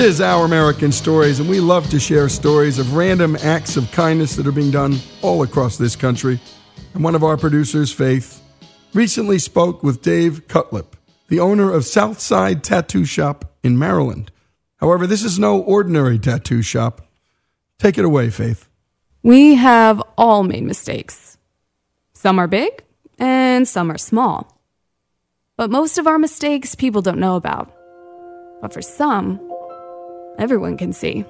is Our American Stories, and we love to share stories of random acts of kindness that are being done all across this country. And one of our producers, Faith, recently spoke with Dave Cutlip, the owner of Southside Tattoo Shop in Maryland. However, this is no ordinary tattoo shop. Take it away, Faith. We have all made mistakes. Some are big and some are small. But most of our mistakes people don't know about. But for some, everyone can see,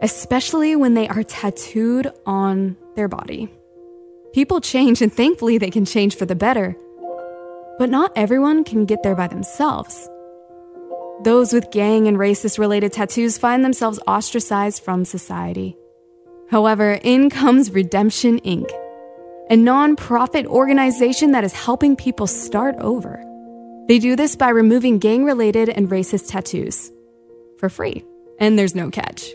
especially when they are tattooed on their body. People change, and thankfully, they can change for the better. But not everyone can get there by themselves. Those with gang and racist related tattoos find themselves ostracized from society. However, in comes Redemption Ink., a nonprofit organization that is helping people start over. They do this by removing gang related and racist tattoos for free, and there's no catch.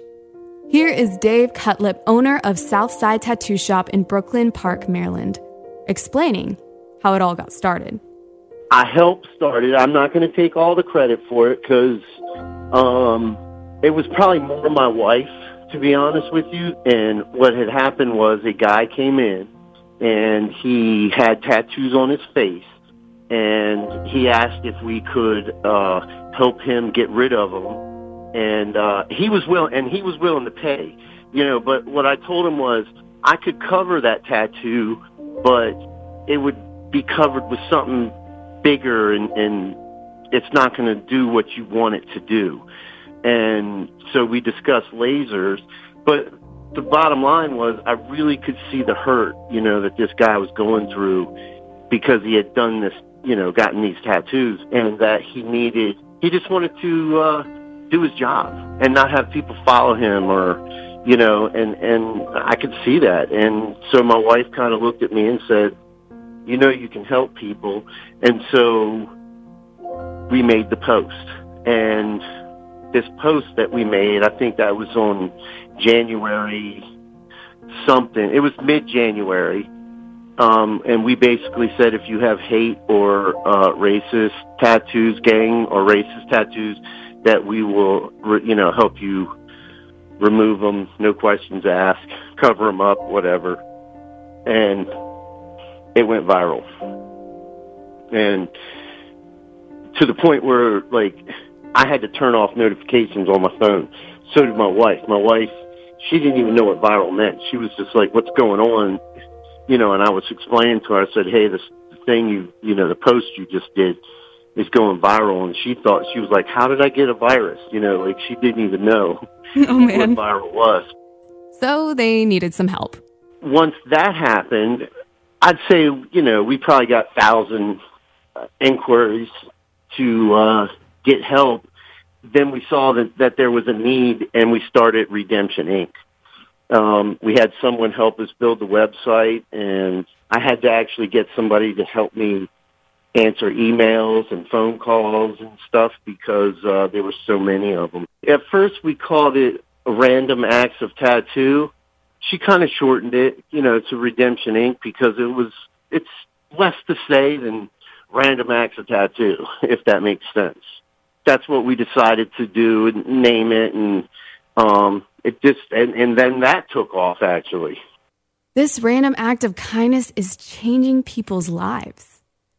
Here is Dave Cutlip, owner of Southside Tattoo Shop in Brooklyn Park, Maryland, explaining how it all got started. I helped start it. I'm not going to take all the credit for it because um, it was probably more my wife, to be honest with you. And what had happened was a guy came in and he had tattoos on his face, and he asked if we could uh, help him get rid of them, and uh, he was willing, and he was willing to pay, you know. But what I told him was I could cover that tattoo, but it would be covered with something bigger and, and it's not going to do what you want it to do. And so we discussed lasers, but the bottom line was I really could see the hurt, you know, that this guy was going through because he had done this, you know, gotten these tattoos and that he needed, he just wanted to, uh, do his job and not have people follow him or, you know, and, and I could see that. And so my wife kind of looked at me and said, you know you can help people. And so we made the post. And this post that we made, I think that was on January something. It was mid-January. Um, and we basically said if you have hate or uh, racist tattoos, gang or racist tattoos, that we will, you know, help you remove them, no questions asked, cover them up, whatever. And it went viral. And to the point where like I had to turn off notifications on my phone. So did my wife. My wife, she didn't even know what viral meant. She was just like, "What's going on?" You know, and I was explaining to her. I said, "Hey, this thing you, you know, the post you just did is going viral." And she thought she was like, "How did I get a virus?" You know, like she didn't even know oh, man. what viral was. So they needed some help. Once that happened, I'd say, you know, we probably got thousand uh, inquiries to uh, get help. Then we saw that, that there was a need and we started Redemption Ink. Um, we had someone help us build the website and I had to actually get somebody to help me answer emails and phone calls and stuff because uh, there were so many of them. At first we called it Random Acts of Tattoo she kind of shortened it, you know, to Redemption Ink. because it was it's less to say than Random Acts of Tattoo, if that makes sense. That's what we decided to do and name it, and um, it just and, and then that took off actually. This random act of kindness is changing people's lives,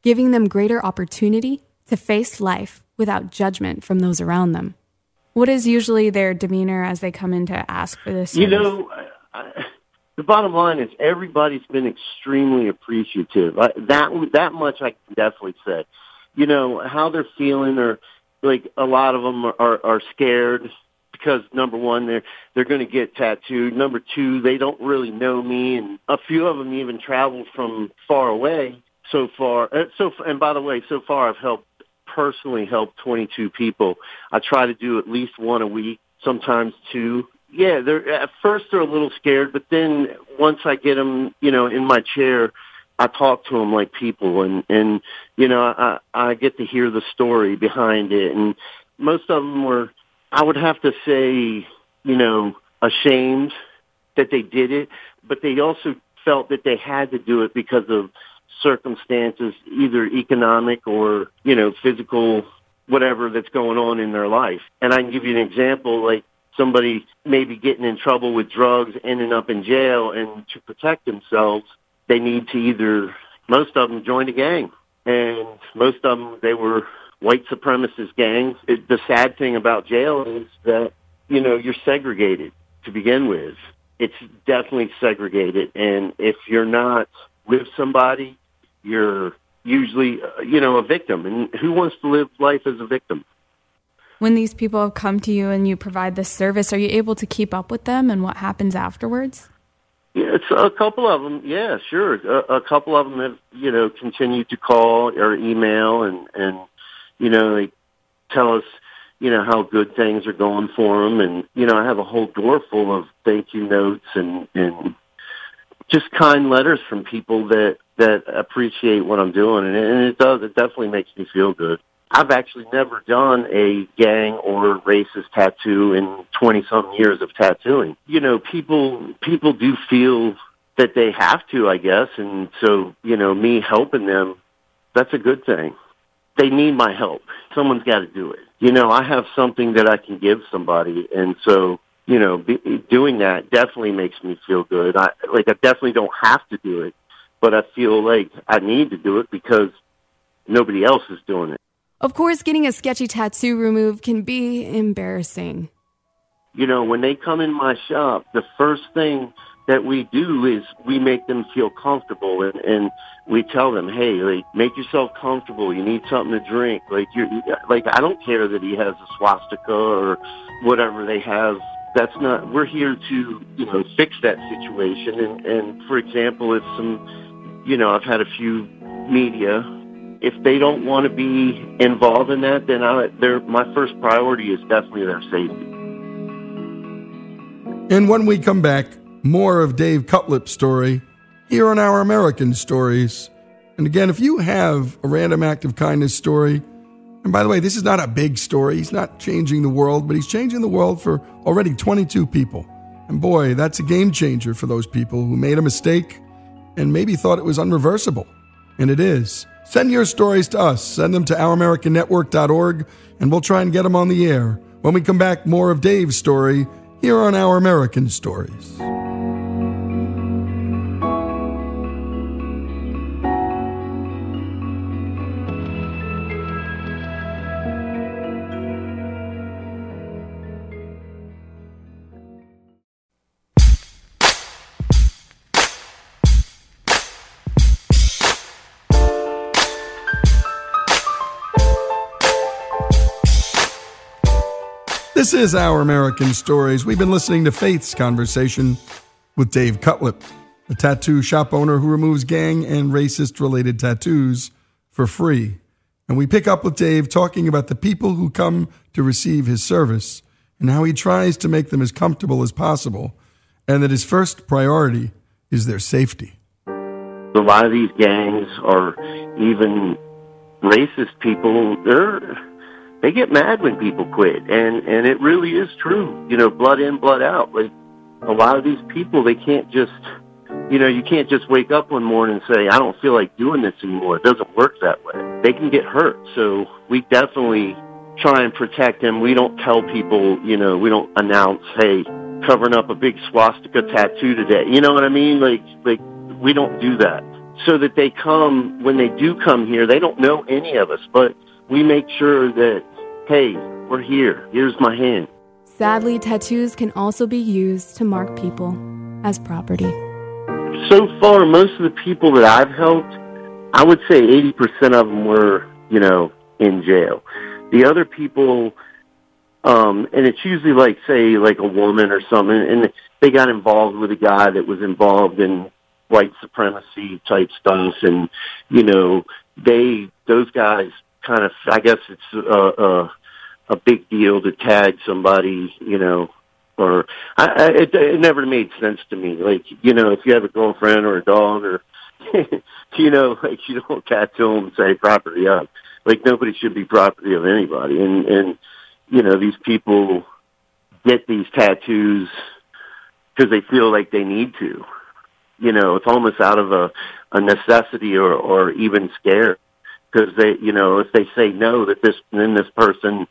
giving them greater opportunity to face life without judgment from those around them. What is usually their demeanor as they come in to ask for this? Service? You know, the bottom line is everybody's been extremely appreciative. I, that that much I can definitely say. You know how they're feeling, or like a lot of them are are, are scared because number one they're they're going to get tattooed. Number two, they don't really know me, and a few of them even travel from far away. So far, uh, so and by the way, so far I've helped personally helped 22 people. I try to do at least one a week, sometimes two yeah, they're at first they're a little scared, but then once I get them, you know, in my chair, I talk to them like people, and and you know, I I get to hear the story behind it, and most of them were, I would have to say, you know, ashamed that they did it, but they also felt that they had to do it because of circumstances, either economic or you know, physical whatever that's going on in their life. And I can give you an example, like somebody maybe getting in trouble with drugs, ending up in jail, and to protect themselves, they need to either, most of them joined a gang. And most of them, they were white supremacist gangs. It, the sad thing about jail is that, you know, you're segregated to begin with. It's definitely segregated. And if you're not with somebody, you're usually, uh, you know, a victim. And who wants to live life as a victim? When these people have come to you and you provide this service, are you able to keep up with them and what happens afterwards? Yeah, it's a couple of them. Yeah, sure. A, a couple of them have, you know, continued to call or email and, and, you know, they tell us, you know, how good things are going for them. And, you know, I have a whole door full of thank you notes and, and just kind letters from people that, that appreciate what I'm doing. And, and it does, it definitely makes me feel good. I've actually never done a gang or racist tattoo in 20 some years of tattooing. You know, people, people do feel that they have to, I guess. And so, you know, me helping them, that's a good thing. They need my help. Someone's got to do it. You know, I have something that I can give somebody. And so, you know, be, doing that definitely makes me feel good. I, like, I definitely don't have to do it, but I feel like I need to do it because nobody else is doing it. Of course, getting a sketchy tattoo removed can be embarrassing. You know, when they come in my shop, the first thing that we do is we make them feel comfortable and, and we tell them, hey, like, make yourself comfortable. You need something to drink. Like, you're, like, I don't care that he has a swastika or whatever they have. That's not, we're here to, you know, fix that situation. And, and for example, if some, you know, I've had a few media if they don't want to be involved in that, then I, their my first priority is definitely their safety. And when we come back, more of Dave Cutlip's story here on our American Stories. And again, if you have a random act of kindness story, and by the way, this is not a big story. He's not changing the world, but he's changing the world for already 22 people. And boy, that's a game changer for those people who made a mistake and maybe thought it was unreversible. And it is. Send your stories to us. Send them to ouramericannetwork.org, and we'll try and get them on the air. When we come back, more of Dave's story here on Our American Stories. This is Our American Stories. We've been listening to Faith's conversation with Dave Cutlip, a tattoo shop owner who removes gang and racist related tattoos for free. And we pick up with Dave talking about the people who come to receive his service and how he tries to make them as comfortable as possible, and that his first priority is their safety. A lot of these gangs are even racist people. They're they get mad when people quit, and and it really is true. You know, blood in, blood out. Like a lot of these people, they can't just, you know, you can't just wake up one morning and say, I don't feel like doing this anymore. It doesn't work that way. They can get hurt. So we definitely try and protect them. We don't tell people, you know, we don't announce, hey, covering up a big swastika tattoo today. You know what I mean? Like, like we don't do that. So that they come, when they do come here, they don't know any of us, but we make sure that Hey, we're here. Here's my hand. Sadly, tattoos can also be used to mark people as property. So far, most of the people that I've helped, I would say 80% of them were, you know, in jail. The other people, um, and it's usually like, say, like a woman or something, and they got involved with a guy that was involved in white supremacy type stuff, and, you know, they, those guys kind of, I guess it's a, a, a big deal to tag somebody, you know, or I, I, it, it never made sense to me. Like, you know, if you have a girlfriend or a dog or, you know, like you don't tattoo them and say property of. Like nobody should be property of anybody. And, and, you know, these people get these tattoos because they feel like they need to. You know, it's almost out of a, a necessity or, or even scare because they, you know, if they say no, that this then this person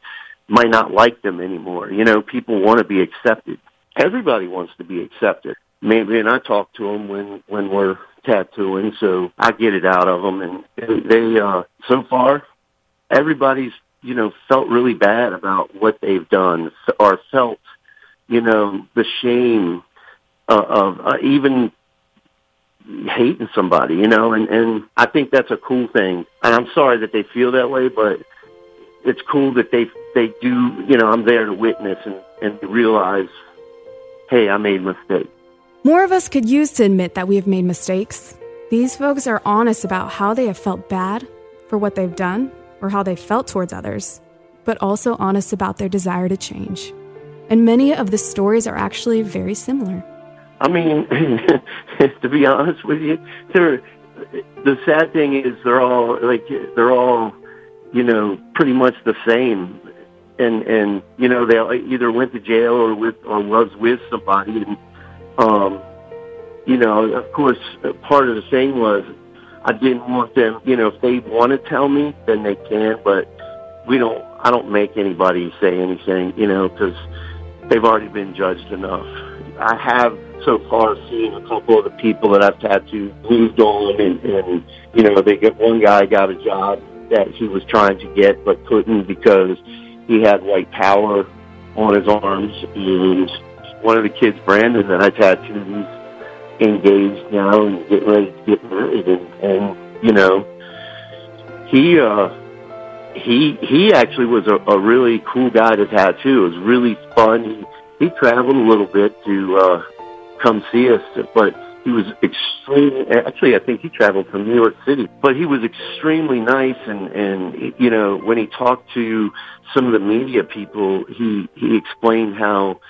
might not like them anymore. You know, people want to be accepted. Everybody wants to be accepted. Maybe, and I talk to them when when we're tattooing, so I get it out of them. And they, uh, so far, everybody's you know felt really bad about what they've done or felt you know the shame uh, of uh, even hating somebody, you know, and and I think that's a cool thing. And I'm sorry that they feel that way, but it's cool that they they do. You know, I'm there to witness and and realize, hey, I made a mistake. More of us could use to admit that we have made mistakes. These folks are honest about how they have felt bad for what they've done or how they felt towards others, but also honest about their desire to change. And many of the stories are actually very similar. I mean, to be honest with you, they're, the sad thing is they're all like they're all, you know, pretty much the same, and and you know they either went to jail or with or was with somebody, and um, you know, of course, part of the thing was I didn't want them, you know, if they want to tell me, then they can, but we don't. I don't make anybody say anything, you know, because they've already been judged enough. I have so far seen a couple of the people that I've tattooed moved on, and, and you know, they get one guy got a job that he was trying to get but couldn't because he had white power on his arms, and one of the kids, Brandon, that I tattooed, he's engaged now and getting ready to get married, and, and you know, he uh, he he actually was a, a really cool guy to tattoo. It was really fun. He he traveled a little bit to uh, come see us, but he was extremely. Actually, I think he traveled from New York City, but he was extremely nice. And and you know, when he talked to some of the media people, he he explained how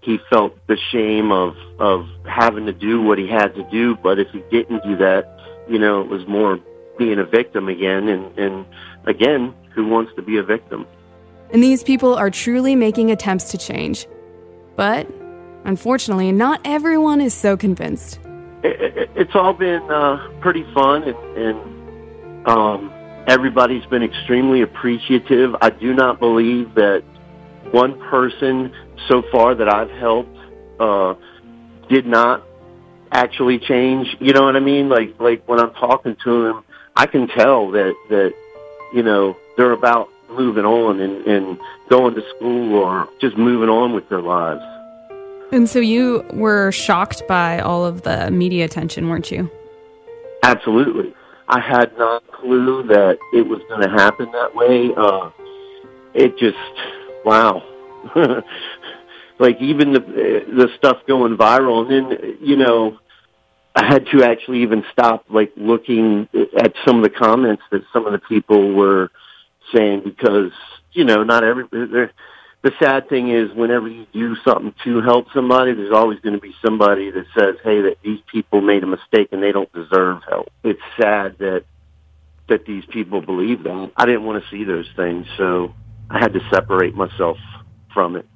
he felt the shame of of having to do what he had to do, but if he didn't do that, you know, it was more being a victim again. And and again, who wants to be a victim? And these people are truly making attempts to change, but Unfortunately, not everyone is so convinced. It, it, it's all been uh, pretty fun, and, and um, everybody's been extremely appreciative. I do not believe that one person so far that I've helped uh, did not actually change. You know what I mean? Like like when I'm talking to them, I can tell that that you know they're about moving on and, and going to school or just moving on with their lives. And so you were shocked by all of the media attention, weren't you? Absolutely. I had no clue that it was going to happen that way. Uh, it just, wow. like even the the stuff going viral, and then you know, I had to actually even stop like looking at some of the comments that some of the people were saying because you know not every the sad thing is whenever you do something to help somebody, there's always going to be somebody that says, "Hey, that these people made a mistake and they don't deserve help." It's sad that that these people believe that. I didn't want to see those things, so I had to separate myself from it.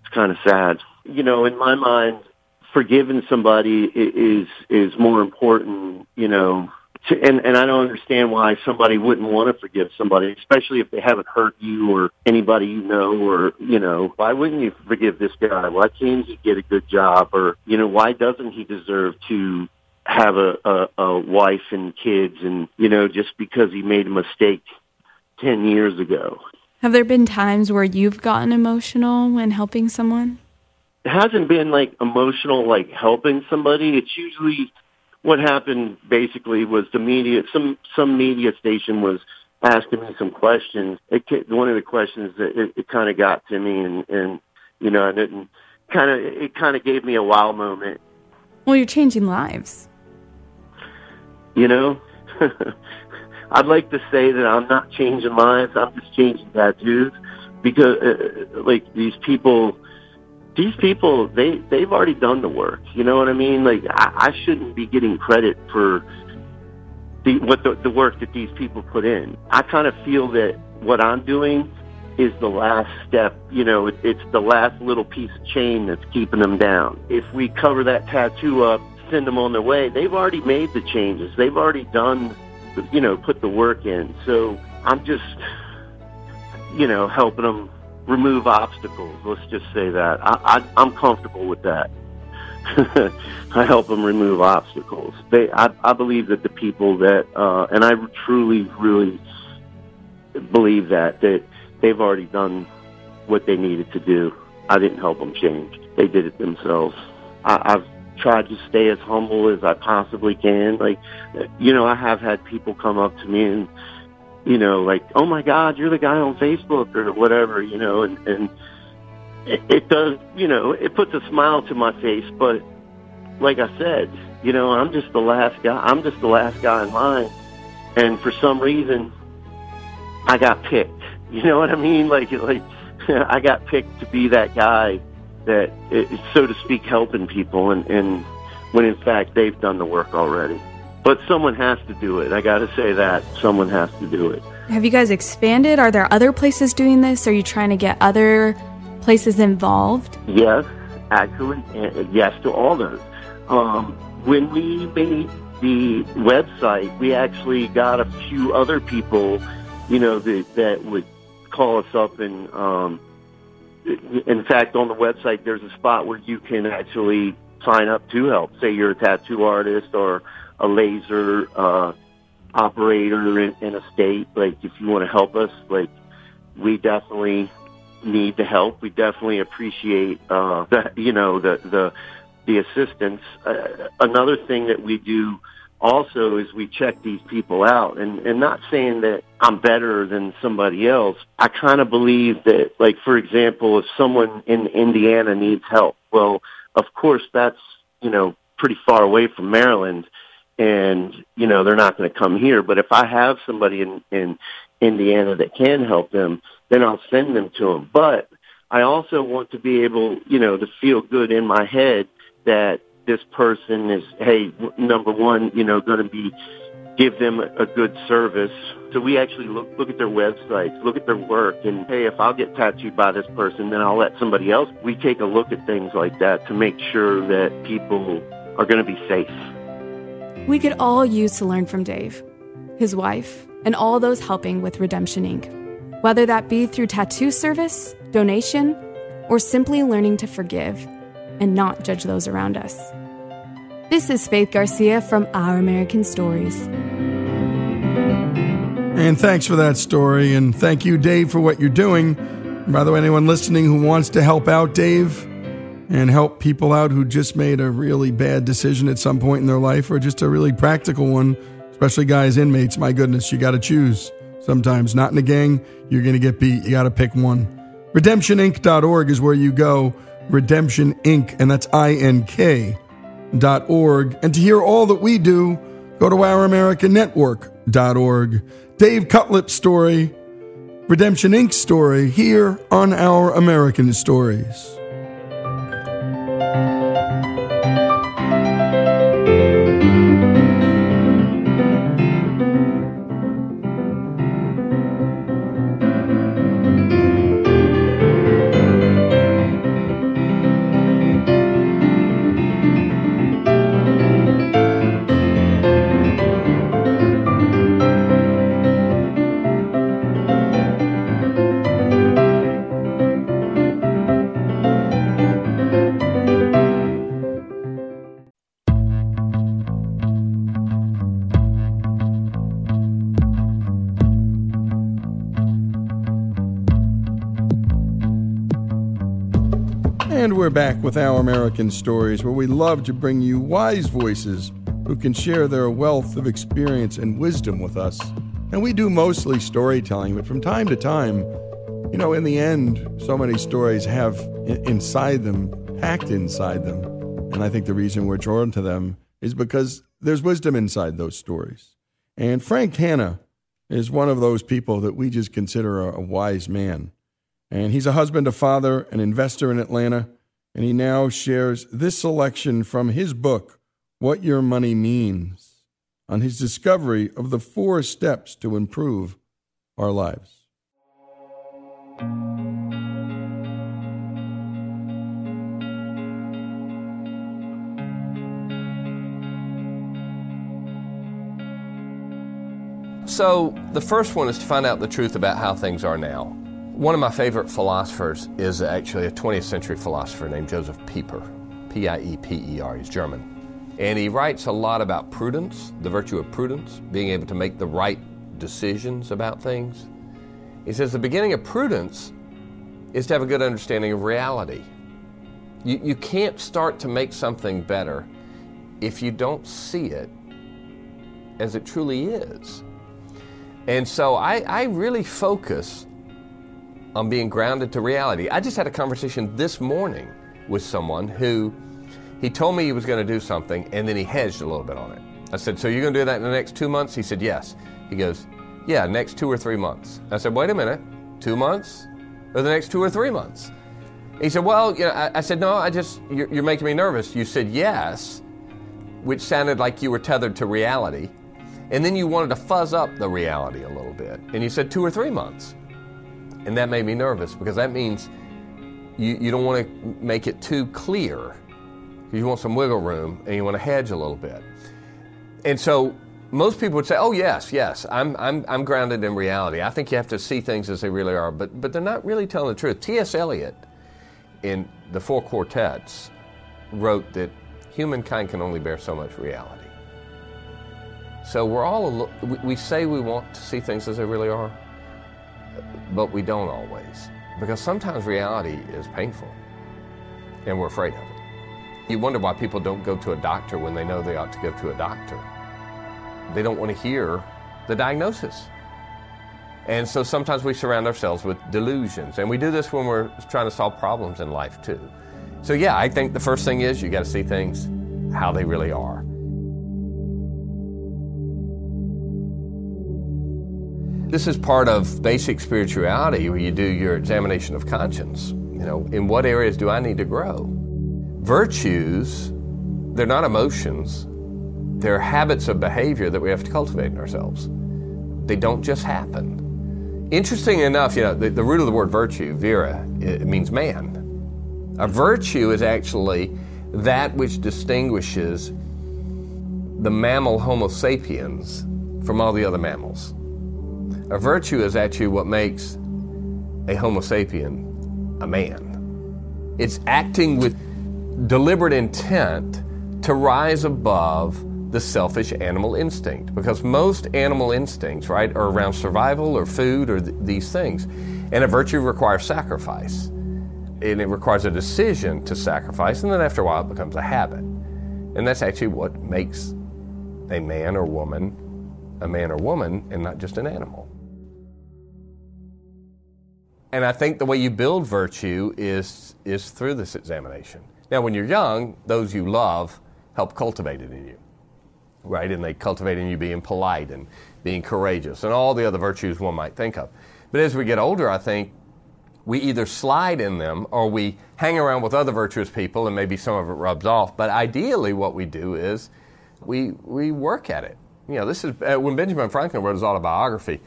It's kind of sad. You know, in my mind, forgiving somebody is is more important, you know, to, and and I don't understand why somebody wouldn't want to forgive somebody, especially if they haven't hurt you or anybody you know, or you know, why wouldn't you forgive this guy? Why can't he get a good job, or you know, why doesn't he deserve to have a, a, a wife and kids, and you know, just because he made a mistake ten years ago? Have there been times where you've gotten emotional when helping someone? It hasn't been like emotional, like helping somebody. It's usually what happened basically was the media, some some media station was asking me some questions. It, one of the questions that it, it kind of got to me, and and you know, and it kind of it kind of gave me a wow moment. Well, you're changing lives. You know, I'd like to say that I'm not changing lives. I'm just changing tattoos because, uh, like, these people these people they they've already done the work. You know what I mean? Like I, I shouldn't be getting credit for the what the, the work that these people put in. I kind of feel that what I'm doing is the last step. You know, it, it's the last little piece of chain that's keeping them down. If we cover that tattoo up, send them on their way, they've already made the changes. They've already done you know, put the work in. So I'm just, you know, helping them remove obstacles. Let's just say that. I, I, I'm comfortable with that. I help them remove obstacles. They, I, I believe that the people that, uh, and I truly, really believe that that they've already done what they needed to do. I didn't help them change. They did it themselves. I, I've tried to stay as humble as I possibly can. Like, you know, I have had people come up to me and, you know, like, oh my God, you're the guy on Facebook or whatever, you know, and, and it, it does, you know, it puts a smile to my face. But like I said, you know, I'm just the last guy. I'm just the last guy in line. And for some reason, I got picked. You know what I mean? Like, like I got picked to be that guy that, is, so to speak, helping people, and, and when in fact they've done the work already. But someone has to do it. I got to say that someone has to do it. Have you guys expanded? Are there other places doing this? Are you trying to get other places involved? Yes, actually, yes to all those. Um, when we made the website, we actually got a few other people you know, that, that would call us up and, um, in fact, on the website, there's a spot where you can actually sign up to help. Say you're a tattoo artist or a laser, uh, operator in, in a state. Like, if you want to help us, like, we definitely need the help. We definitely appreciate, uh, the, you know, the, the, the assistance. Uh, another thing that we do, also is we check these people out and, and not saying that I'm better than somebody else. I kind of believe that, like, for example, if someone in Indiana needs help, well, of course that's, you know, pretty far away from Maryland and, you know, they're not going to come here. But if I have somebody in, in Indiana that can help them, then I'll send them to them. But I also want to be able, you know, to feel good in my head that this person is, hey, number one, you know, going to be give them a good service. So we actually look look at their websites, look at their work, and hey, if I'll get tattooed by this person, then I'll let somebody else. We take a look at things like that to make sure that people are going to be safe. We could all use to learn from Dave, his wife, and all those helping with Redemption Ink. Whether that be through tattoo service, donation, or simply learning to forgive and not judge those around us. This is Faith Garcia from Our American Stories. And thanks for that story. And thank you, Dave, for what you're doing. by the way, anyone listening who wants to help out Dave and help people out who just made a really bad decision at some point in their life or just a really practical one, especially guys, inmates, my goodness, you got to choose. Sometimes, not in a gang, you're going to get beat. You got to pick one. RedemptionInk.org is where you go Redemption Ink., and that's I N K dot org. And to hear all that we do, go to OurAmericanNetwork.org. Dave Cutlip's story, Redemption Ink. story, here on Our American Stories. American Stories, where we love to bring you wise voices who can share their wealth of experience and wisdom with us. And we do mostly storytelling, but from time to time, you know, in the end, so many stories have inside them, packed inside them. And I think the reason we're drawn to them is because there's wisdom inside those stories. And Frank Hanna is one of those people that we just consider a, wise man. And he's a husband, a father, an investor in Atlanta and he now shares this selection from his book, What Your Money Means, on his discovery of the four steps to improve our lives. So, the first one is to find out the truth about how things are now. One of my favorite philosophers is actually a 20th century philosopher named Josef Pieper. P I E P E R. He's German. And he writes a lot about prudence, the virtue of prudence, being able to make the right decisions about things. He says the beginning of prudence is to have a good understanding of reality. You, you can't start to make something better if you don't see it as it truly is. And so I, I really focus on being grounded to reality. I just had a conversation this morning with someone who he told me he was going to do something and then he hedged a little bit on it. I said, So you're going to do that in the next two months? He said, Yes. He goes, Yeah, next two or three months. I said, Wait a minute, two months? Or the next two or three months? He said, Well, you know, I, I said, No, I just, you're, you're making me nervous. You said yes, which sounded like you were tethered to reality. And then you wanted to fuzz up the reality a little bit. And you said two or three months. And that made me nervous because that means you, you don't want to make it too clear. You want some wiggle room and you want to hedge a little bit. And so most people would say, oh, yes, yes, I'm, I'm, I'm grounded in reality. I think you have to see things as they really are, but, but they're not really telling the truth. T.S. Eliot, in the Four Quartets, wrote that humankind can only bear so much reality. So we're all, we say we want to see things as they really are, but we don't always. Because sometimes reality is painful and we're afraid of it. You wonder why people don't go to a doctor when they know they ought to go to a doctor. They don't want to hear the diagnosis. And so sometimes we surround ourselves with delusions. And we do this when we're trying to solve problems in life too. So, yeah, I think the first thing is you got to see things how they really are. This is part of basic spirituality where you do your examination of conscience. You know, in what areas do I need to grow? Virtues, they're not emotions, they're habits of behavior that we have to cultivate in ourselves. They don't just happen. Interesting enough, you know, the, the root of the word virtue, vira, it means man. A virtue is actually that which distinguishes the mammal Homo sapiens from all the other mammals. A virtue is actually what makes a Homo sapien a man. It's acting with deliberate intent to rise above the selfish animal instinct because most animal instincts, right, are around survival or food or th- these things. And a virtue requires sacrifice. And it requires a decision to sacrifice, and then after a while it becomes a habit. And that's actually what makes a man or woman a man or woman and not just an animal. And I think the way you build virtue is, is through this examination. Now, when you're young, those you love help cultivate it in you, right? And they cultivate in you being polite and being courageous and all the other virtues one might think of. But as we get older, I think we either slide in them or we hang around with other virtuous people and maybe some of it rubs off. But ideally, what we do is we, we work at it. You know, this is uh, when Benjamin Franklin wrote his autobiography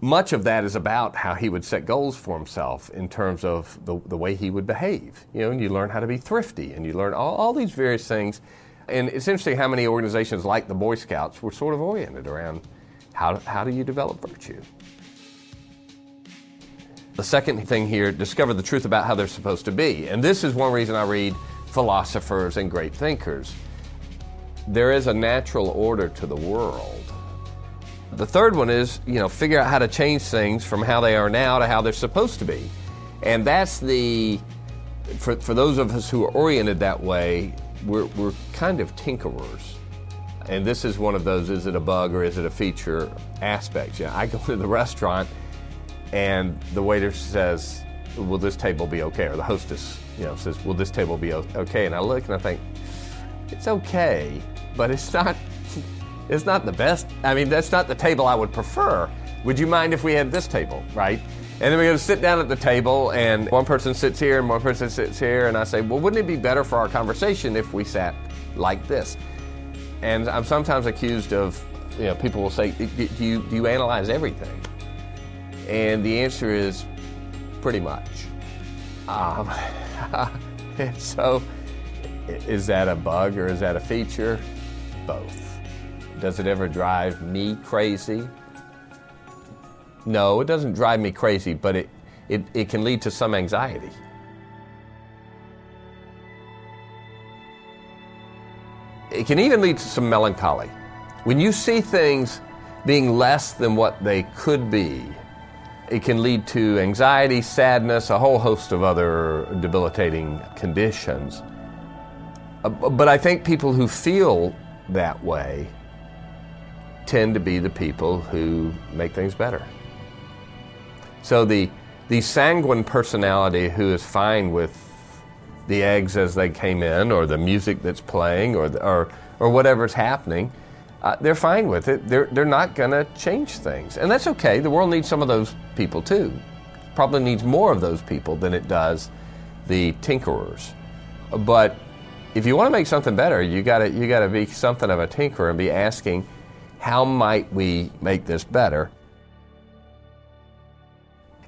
much of that is about how he would set goals for himself in terms of the, the way he would behave. You know, and you learn how to be thrifty and you learn all, all these various things. And it's interesting how many organizations like the Boy Scouts were sort of oriented around how, how do you develop virtue. The second thing here, discover the truth about how they're supposed to be. And this is one reason I read philosophers and great thinkers. There is a natural order to the world the third one is, you know, figure out how to change things from how they are now to how they're supposed to be. And that's the, for, for those of us who are oriented that way, we're, we're kind of tinkerers. And this is one of those is it a bug or is it a feature aspects. You know, I go to the restaurant and the waiter says, Will this table be okay? Or the hostess, you know, says, Will this table be okay? And I look and I think, It's okay, but it's not it's not the best. I mean, that's not the table I would prefer. Would you mind if we had this table, right? And then we go sit down at the table, and one person sits here and one person sits here, and I say, well, wouldn't it be better for our conversation if we sat like this? And I'm sometimes accused of, you know, people will say, do you, do you analyze everything? And the answer is pretty much. Um, and so, is that a bug or is that a feature? Both. Does it ever drive me crazy? No, it doesn't drive me crazy, but it, it, it can lead to some anxiety. It can even lead to some melancholy. When you see things being less than what they could be, it can lead to anxiety, sadness, a whole host of other debilitating conditions. Uh, but I think people who feel that way tend to be the people who make things better. So the, the sanguine personality who is fine with the eggs as they came in, or the music that's playing, or, or, or whatever's happening, uh, they're fine with it. They're, they're not going to change things. And that's okay. The world needs some of those people too. Probably needs more of those people than it does the tinkerers. But if you want to make something better, you got you got to be something of a tinkerer and be asking, how might we make this better?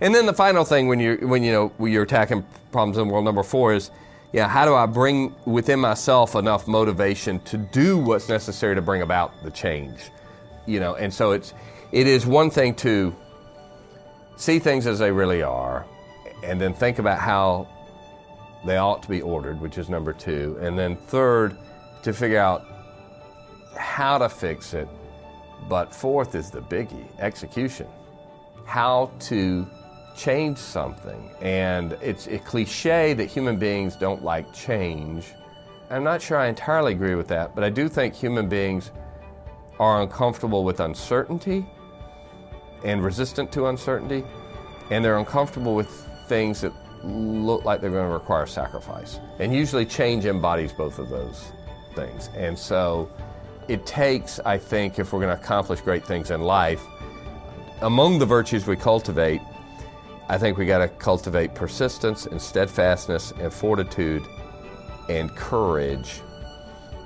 And then the final thing when you when you know when you're attacking problems in world number four is, yeah, how do I bring within myself enough motivation to do what's necessary to bring about the change? You know, and so it's it is one thing to see things as they really are, and then think about how they ought to be ordered, which is number two, and then third, to figure out how to fix it. But fourth is the biggie execution. How to change something. And it's a cliche that human beings don't like change. I'm not sure I entirely agree with that, but I do think human beings are uncomfortable with uncertainty and resistant to uncertainty, and they're uncomfortable with things that look like they're going to require sacrifice. And usually change embodies both of those things. And so it takes, I think, if we're going to accomplish great things in life, among the virtues we cultivate, I think we got to cultivate persistence and steadfastness and fortitude and courage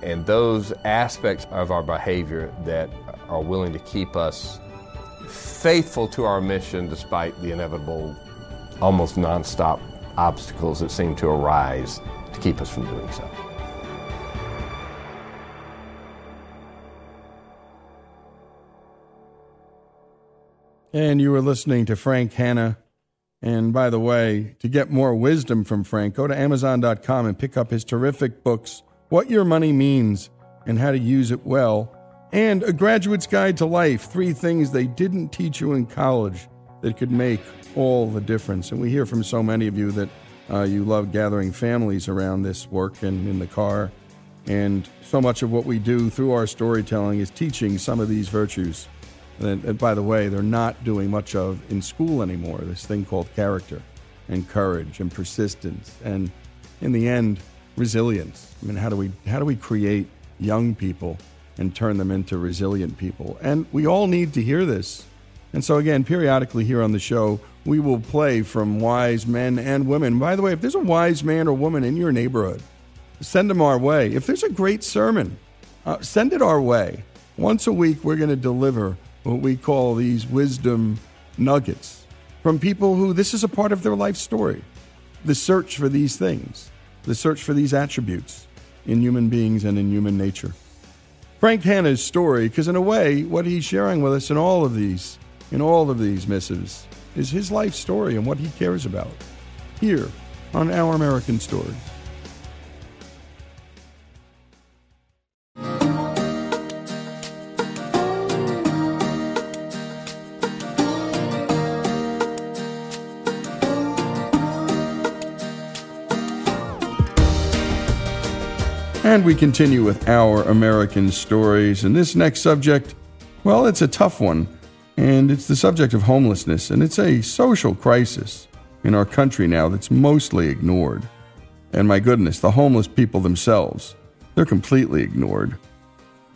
and those aspects of our behavior that are willing to keep us faithful to our mission despite the inevitable, almost nonstop obstacles that seem to arise to keep us from doing so. And you were listening to Frank Hanna and by the way, to get more wisdom from Frank, go to Amazon.com and pick up his terrific books, What Your Money Means and How to Use It Well, and A Graduate's Guide to Life Three Things They Didn't Teach You in College That Could Make All the Difference. And we hear from so many of you that uh, you love gathering families around this work and in the car. And so much of what we do through our storytelling is teaching some of these virtues and, by the way, they're not doing much of in school anymore. This thing called character and courage and persistence and, in the end, resilience. I mean, how do we how do we create young people and turn them into resilient people? And we all need to hear this. And so, again, periodically here on the show, we will play from wise men and women. By the way, if there's a wise man or woman in your neighborhood, send them our way. If there's a great sermon, uh, send it our way. Once a week, we're going to deliver what we call these wisdom nuggets from people who this is a part of their life story. The search for these things, the search for these attributes in human beings and in human nature. Frank Hanna's story, because in a way, what he's sharing with us in all of these, in all of these missives, is his life story and what he cares about. Here on Our American Stories. And we continue with our American stories. And this next subject, well, it's a tough one. And it's the subject of homelessness. And it's a social crisis in our country now that's mostly ignored. And my goodness, the homeless people themselves, they're completely ignored.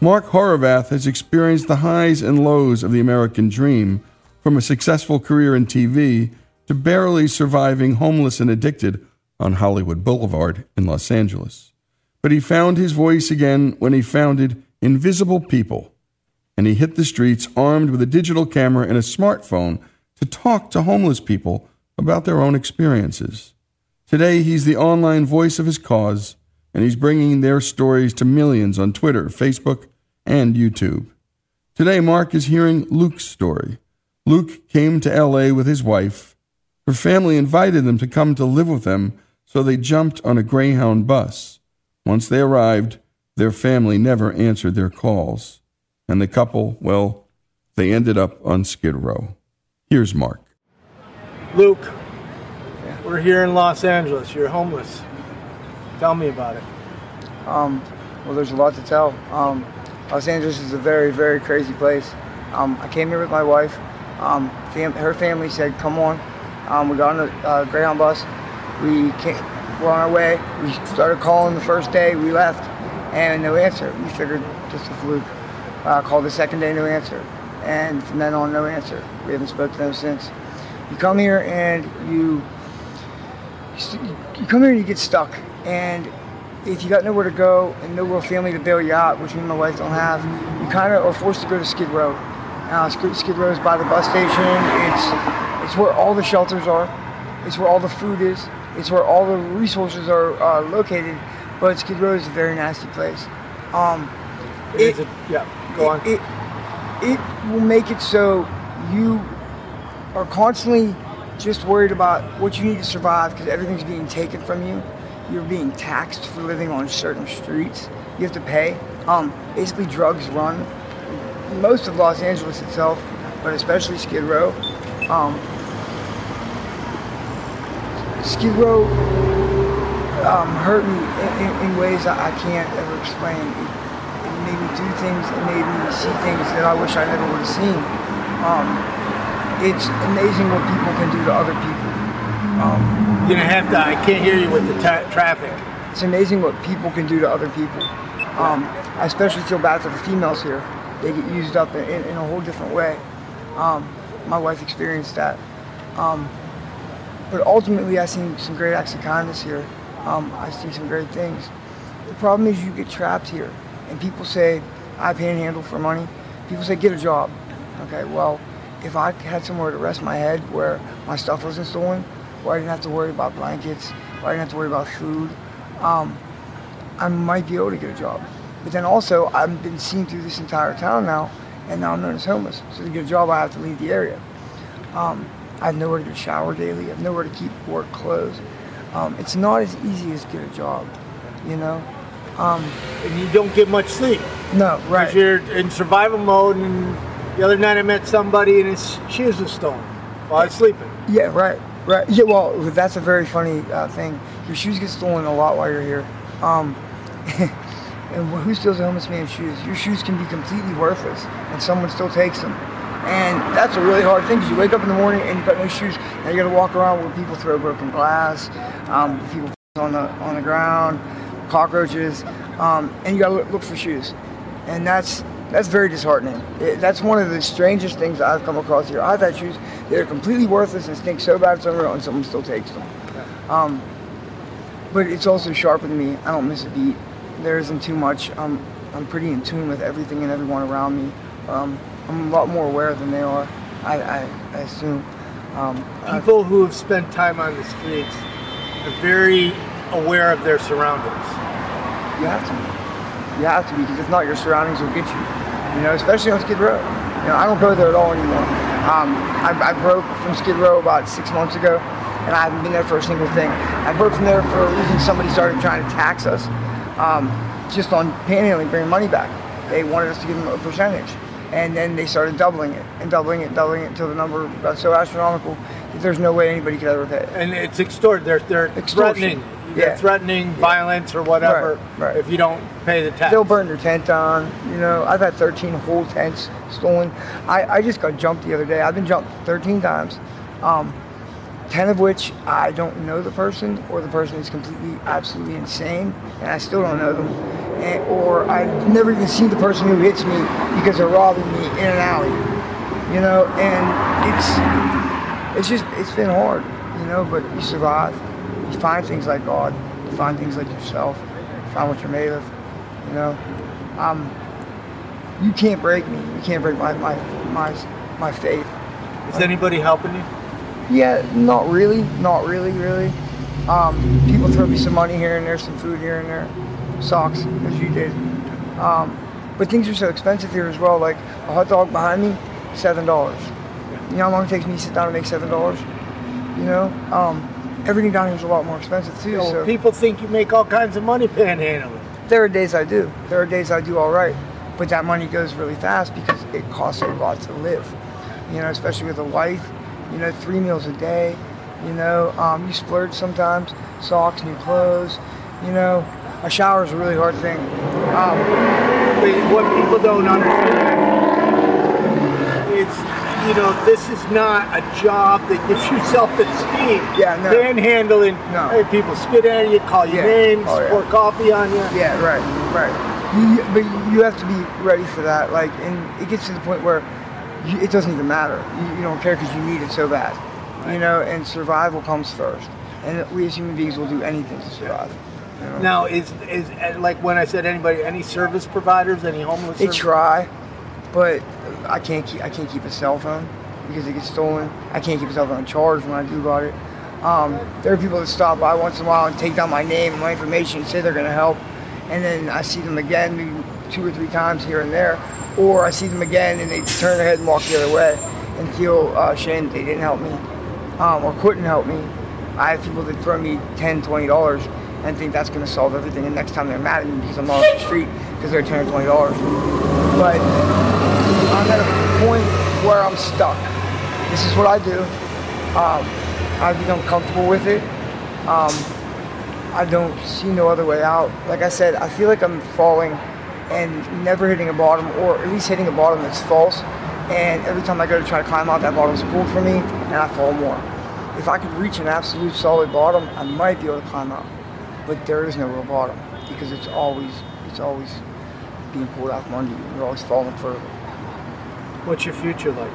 Mark Horvath has experienced the highs and lows of the American dream, from a successful career in TV to barely surviving homeless and addicted on Hollywood Boulevard in Los Angeles. But he found his voice again when he founded Invisible People, and he hit the streets armed with a digital camera and a smartphone to talk to homeless people about their own experiences. Today, he's the online voice of his cause, and he's bringing their stories to millions on Twitter, Facebook, and YouTube. Today, Mark is hearing Luke's story. Luke came to LA with his wife. Her family invited them to come to live with them, so they jumped on a Greyhound bus. Once they arrived, their family never answered their calls. And the couple, well, they ended up on Skid Row. Here's Mark. Luke, we're here in Los Angeles. You're homeless. Tell me about it. Um, well, there's a lot to tell. Um, Los Angeles is a very, very crazy place. Um, I came here with my wife. Um, fam- her family said, "Come on." Um, we got on a uh, Greyhound bus. We came, were on our way. We started calling the first day. We left, and no answer. We figured just a fluke. Uh, called the second day, no answer, and from then on, no answer. We haven't spoken to them since. You come here and you you come here and you get stuck, and if you got nowhere to go and no real family to bail you out, which me and my wife don't have, you kind of are forced to go to Skid Row. Uh, Skid, Skid Row is by the bus station. It's it's where all the shelters are. It's where all the food is. It's where all the resources are uh, located. But Skid Row is a very nasty place. Um, It a- yeah, go on. it, it will make it so you are constantly just worried about what you need to survive because everything's being taken from you. You're being taxed for living on certain streets. You have to pay. Um, basically, drugs run most of Los Angeles itself, but especially Skid Row. Um, Skid Row um, hurt me in, in, in ways I, I can't ever explain. It, it made me do things, it made me see things that I wish I never would have seen. Um, it's amazing what people can do to other people. Um, You're gonna have to. I can't hear you with the ta- traffic. it's amazing what people can do to other people. Um, I especially feel bad for the females here. They get used up in, in a whole different way. Um, my wife experienced that. Um, but ultimately, I seen some great acts of kindness here. Um, I see some great things. The problem is you get trapped here, and people say, "I panhandle for money." People say, "Get a job." Okay, well, if I had somewhere to rest my head where my stuff wasn't stolen, where I didn't have to worry about blankets, where I didn't have to worry about food, um, I might be able to get a job. But then also, I've been seen through this entire town now, and now I'm known as homeless. So to get a job, I have to leave the area. Um, I have nowhere to get a shower daily. I have nowhere to keep work clothes. Um, it's not as easy as get a job, you know. Um, And you don't get much sleep. no, Because right. you're in survival mode. And the other night I met somebody and his shoes were stolen while I was sleeping. Yeah, right, right. Yeah, well, that's a very funny uh, thing. Your shoes get stolen a lot while you're here. Um, and who steals a homeless man's shoes? Your shoes can be completely worthless, and someone still takes them. And that's a really hard thing because you wake up in the morning and you've got no shoes. Now you got to walk around where people throw broken glass, um, people on the on the ground, cockroaches, um, and you got to look, for shoes. And that's that's very disheartening. It, that's one of the strangest things I've come across here. I've had shoes that are completely worthless and stink so bad somewhere, and someone still takes them. Um, but it's also sharpened me. I don't miss a beat. There isn't too much. I'm I'm pretty in tune with everything and everyone around me. I'm a lot more aware than they are. I, I, I assume. Um, People who have spent time on the streets are very aware of their surroundings. You have to be. You have to be because if not, your surroundings will get you. You know, especially on Skid Row. You know, I don't go there at all anymore. Um, I, I broke from Skid Row about six months ago, and I haven't been there for a single thing. I broke from there for a reason. Somebody started trying to tax us, um, just on panhandling, bringing money back. They wanted us to give them a percentage, and then they started doubling it and doubling it, doubling it until the number got so astronomical that there's no way anybody could ever pay it. And it's extort. They're they're Extortion. threatening. They're Yeah. threatening violence or whatever Right, right. if you don't pay the tax. They'll burn your tent down. You know, I've had 13 whole tents stolen. I, I just got jumped the other day. I've been jumped 13 times, um, 10 of which I don't know the person, or the person is completely, absolutely insane, and I still don't know them. And, or I've never even seen the person who hits me because they're robbing me in an alley. You know, and it's it's just it's been hard. You know, but you survive. You find things like God. You find things like yourself. You find what you're made of you know um, you can't break me you can't break my my my, my faith Is anybody helping you? Yeah not really not really really um, people throw me some money here and there some food here and there socks as you did um, but things are so expensive here as well like a hot dog behind me seven dollars You know how long it takes me to sit down and make seven dollars? You know, um, everything down here is a lot more expensive too. Know, so people think you make all kinds of money panhandling. there are days I do. There are days I do all right, but that money goes really fast because it costs a lot to live. You know, especially with a wife. You know, three meals a day. You know, um, you splurge sometimes. Socks, new clothes. You know, a shower is a really hard thing. Um, But what people don't understand is, you know, this is not a job that gives you self-esteem. Yeah, no. Panhandling, No. hey, people spit at you, call you Yeah. names, Oh, yeah. pour coffee on you. Yeah, right, right. You, but you have to be ready for that. Like, and it gets to the point where you, it doesn't even matter. You, you don't care because you need it so bad, you know. And survival comes first, and we as human beings will do anything to survive. you know? Now, is is uh, like when I said anybody, any service providers, any homeless? They try, but I can't keep I can't keep a cell phone because it gets stolen. I can't keep a cell phone charged when I do got it. Um, there are people that stop by once in a while and take down my name and my information and say they're going to help, and then I see them again maybe two or three times here and there, or I see them again and they turn their head and walk the other way and feel uh, ashamed they didn't help me um, or couldn't help me. I have people that throw me $10, $20 and think that's going to solve everything, and next time they're mad at me because I'm off the street because they're 10 or $20. But I'm at a point where I'm stuck. This is what I do. Um, I've become comfortable with it. Um, I don't see no other way out. Like I said, I feel like I'm falling and never hitting a bottom, or at least hitting a bottom that's false. And every time I go to try to climb out, that bottom's pulled for me, and I fall more. If I could reach an absolute solid bottom, I might be able to climb out. But there is no real bottom because it's always it's always being pulled out from under you. You're always falling further. What's your future like?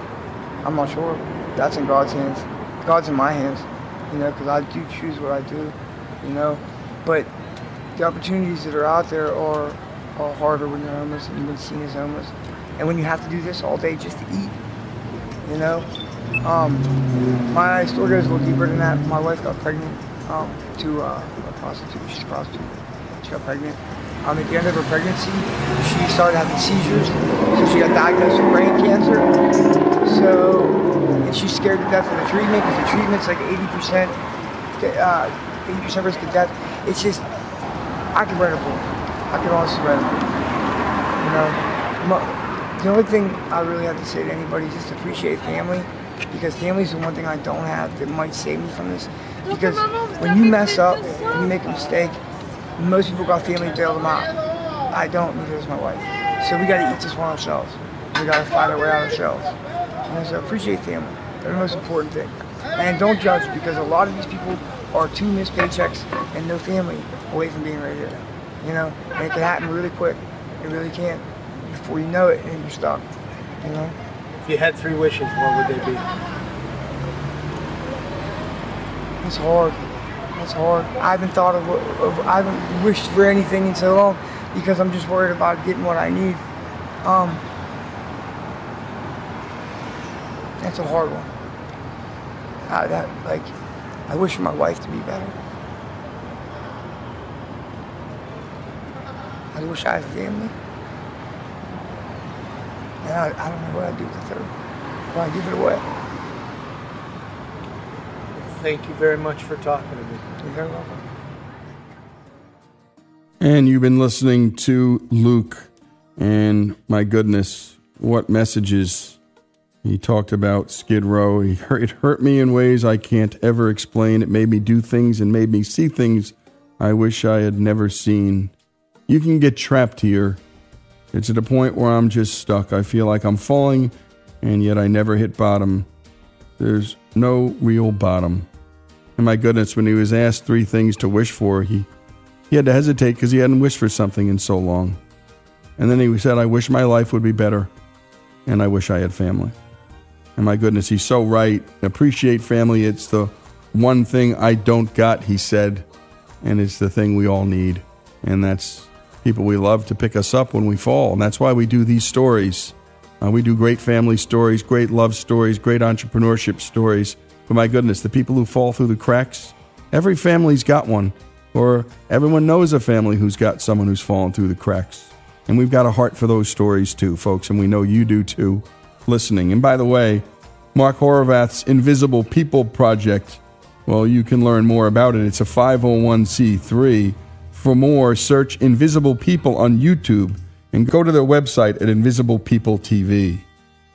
I'm not sure. That's in God's hands. God's in my hands, you know, because I do choose what I do, you know. But the opportunities that are out there are, are harder when you're homeless and you've been seen as homeless. And when you have to do this all day just to eat, you know. Um, my story goes a little deeper than that. My wife got pregnant um, to uh, a prostitute. She's a prostitute. She got pregnant. Um, at the end of her pregnancy, she started having seizures. So she got diagnosed with brain cancer. So, and she's scared to death of the treatment because the treatment's like 80%, uh, 80% risk of death. It's just, I can write a book. I could honestly write a. You know, the only thing I really have to say to anybody is just appreciate family because family is the one thing I don't have that might save me from this. Because when you mess up and you make a mistake, most people got family to bail them out. I don't, neither does my wife. So we gotta eat this one ourselves. We gotta find our way out ourselves. And so appreciate family. They're the most important thing. And don't judge because a lot of these people are two missed paychecks and no family away from being right here. You know, and it can happen really quick. It really can. Before you know it, and you're stuck. You know. If you had three wishes, what would they be? It's hard. It's hard. I haven't thought of, of I haven't wished for anything in so long because I'm just worried about getting what I need. Um, that's a hard one. I, that like, I wish for my wife to be better. I wish I had a family. And I, I don't know what I'd do with the third. Well, I give it away. Thank you very much for talking to me. You're very welcome. And you've been listening to Luke, and my goodness, what messages he talked about Skid Row. He hurt, it hurt me in ways I can't ever explain. It made me do things and made me see things I wish I had never seen. You can get trapped here. It's at a point where I'm just stuck. I feel like I'm falling, and yet I never hit bottom. There's no real bottom. And my goodness, when he was asked three things to wish for, he he had to hesitate because he hadn't wished for something in so long. And then he said, I wish my life would be better, and I wish I had family. And my goodness, he's so right. Appreciate family. It's the one thing I don't got, he said, and it's the thing we all need. And that's people we love to pick us up when we fall. And that's why we do these stories. Uh, we do great family stories, great love stories, great entrepreneurship stories. But my goodness, the people who fall through the cracks, every family's got one or everyone knows a family who's got someone who's fallen through the cracks. And we've got a heart for those stories too, folks, and we know you do too, listening. And by the way, Mark Horvath's Invisible People Project. Well, you can learn more about it. It's a 501c3. For more, search Invisible People on YouTube and go to their website at Invisible People TV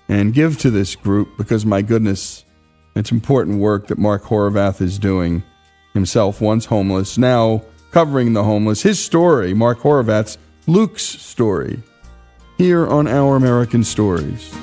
and give to this group because, my goodness, it's important work that Mark Horvath is doing. Himself once homeless, now covering the homeless. His story, Mark Horvath's Luke's story, here on Our American Stories.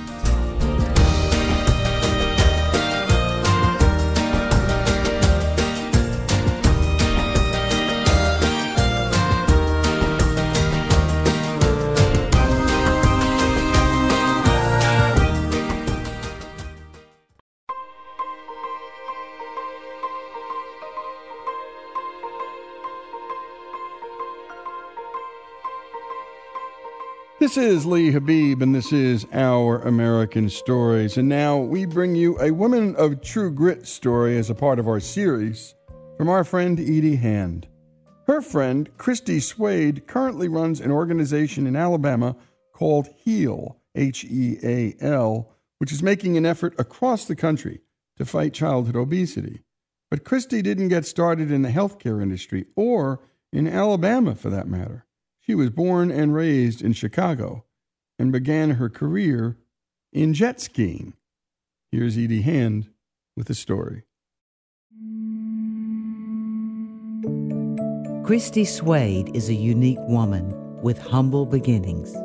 This is Lee Habib, and this is Our American Stories. And now we bring you a woman of True Grit story as a part of our series from our friend Edie Hand. Her friend, Christy Swade, currently runs an organization in Alabama called HEAL, H E A L, which is making an effort across the country to fight childhood obesity. But Christy didn't get started in the healthcare industry, or in Alabama for that matter. She was born and raised in Chicago and began her career in jet skiing. Here's Edie Hand with the story. Christy Swade is a unique woman with humble beginnings.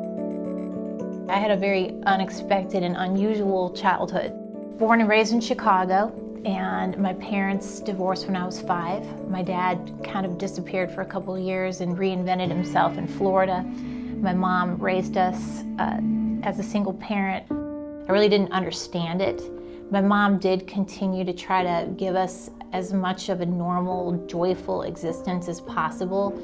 I had a very unexpected and unusual childhood. Born and raised in Chicago, and my parents divorced when I was five. My dad kind of disappeared for a couple of years and reinvented himself in Florida. My mom raised us uh, as a single parent. I really didn't understand it. My mom did continue to try to give us as much of a normal, joyful existence as possible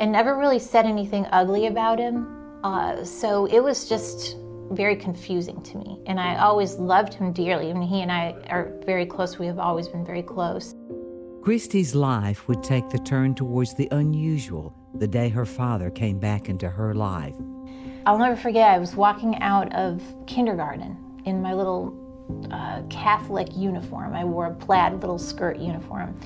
and never really said anything ugly about him. Uh, so it was just very confusing to me. And I always loved him dearly. I mean, he and I are very close. We have always been very close. Christy's life would take the turn towards the unusual the day her father came back into her life. I'll never forget, I was walking out of kindergarten in my little uh, Catholic uniform. I wore a plaid little skirt uniform.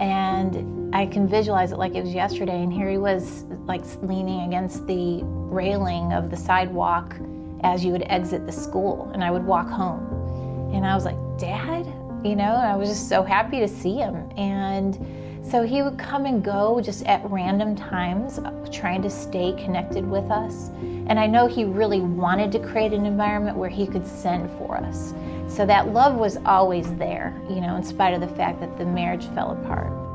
And I can visualize it like it was yesterday. And here he was, like leaning against the railing of the sidewalk as you would exit the school and I would walk home. And I was like, Dad? You know, I was just so happy to see him. And so he would come and go just at random times, uh, trying to stay connected with us. And I know he really wanted to create an environment where he could send for us. So that love was always there, you know, in spite of the fact that the marriage fell apart.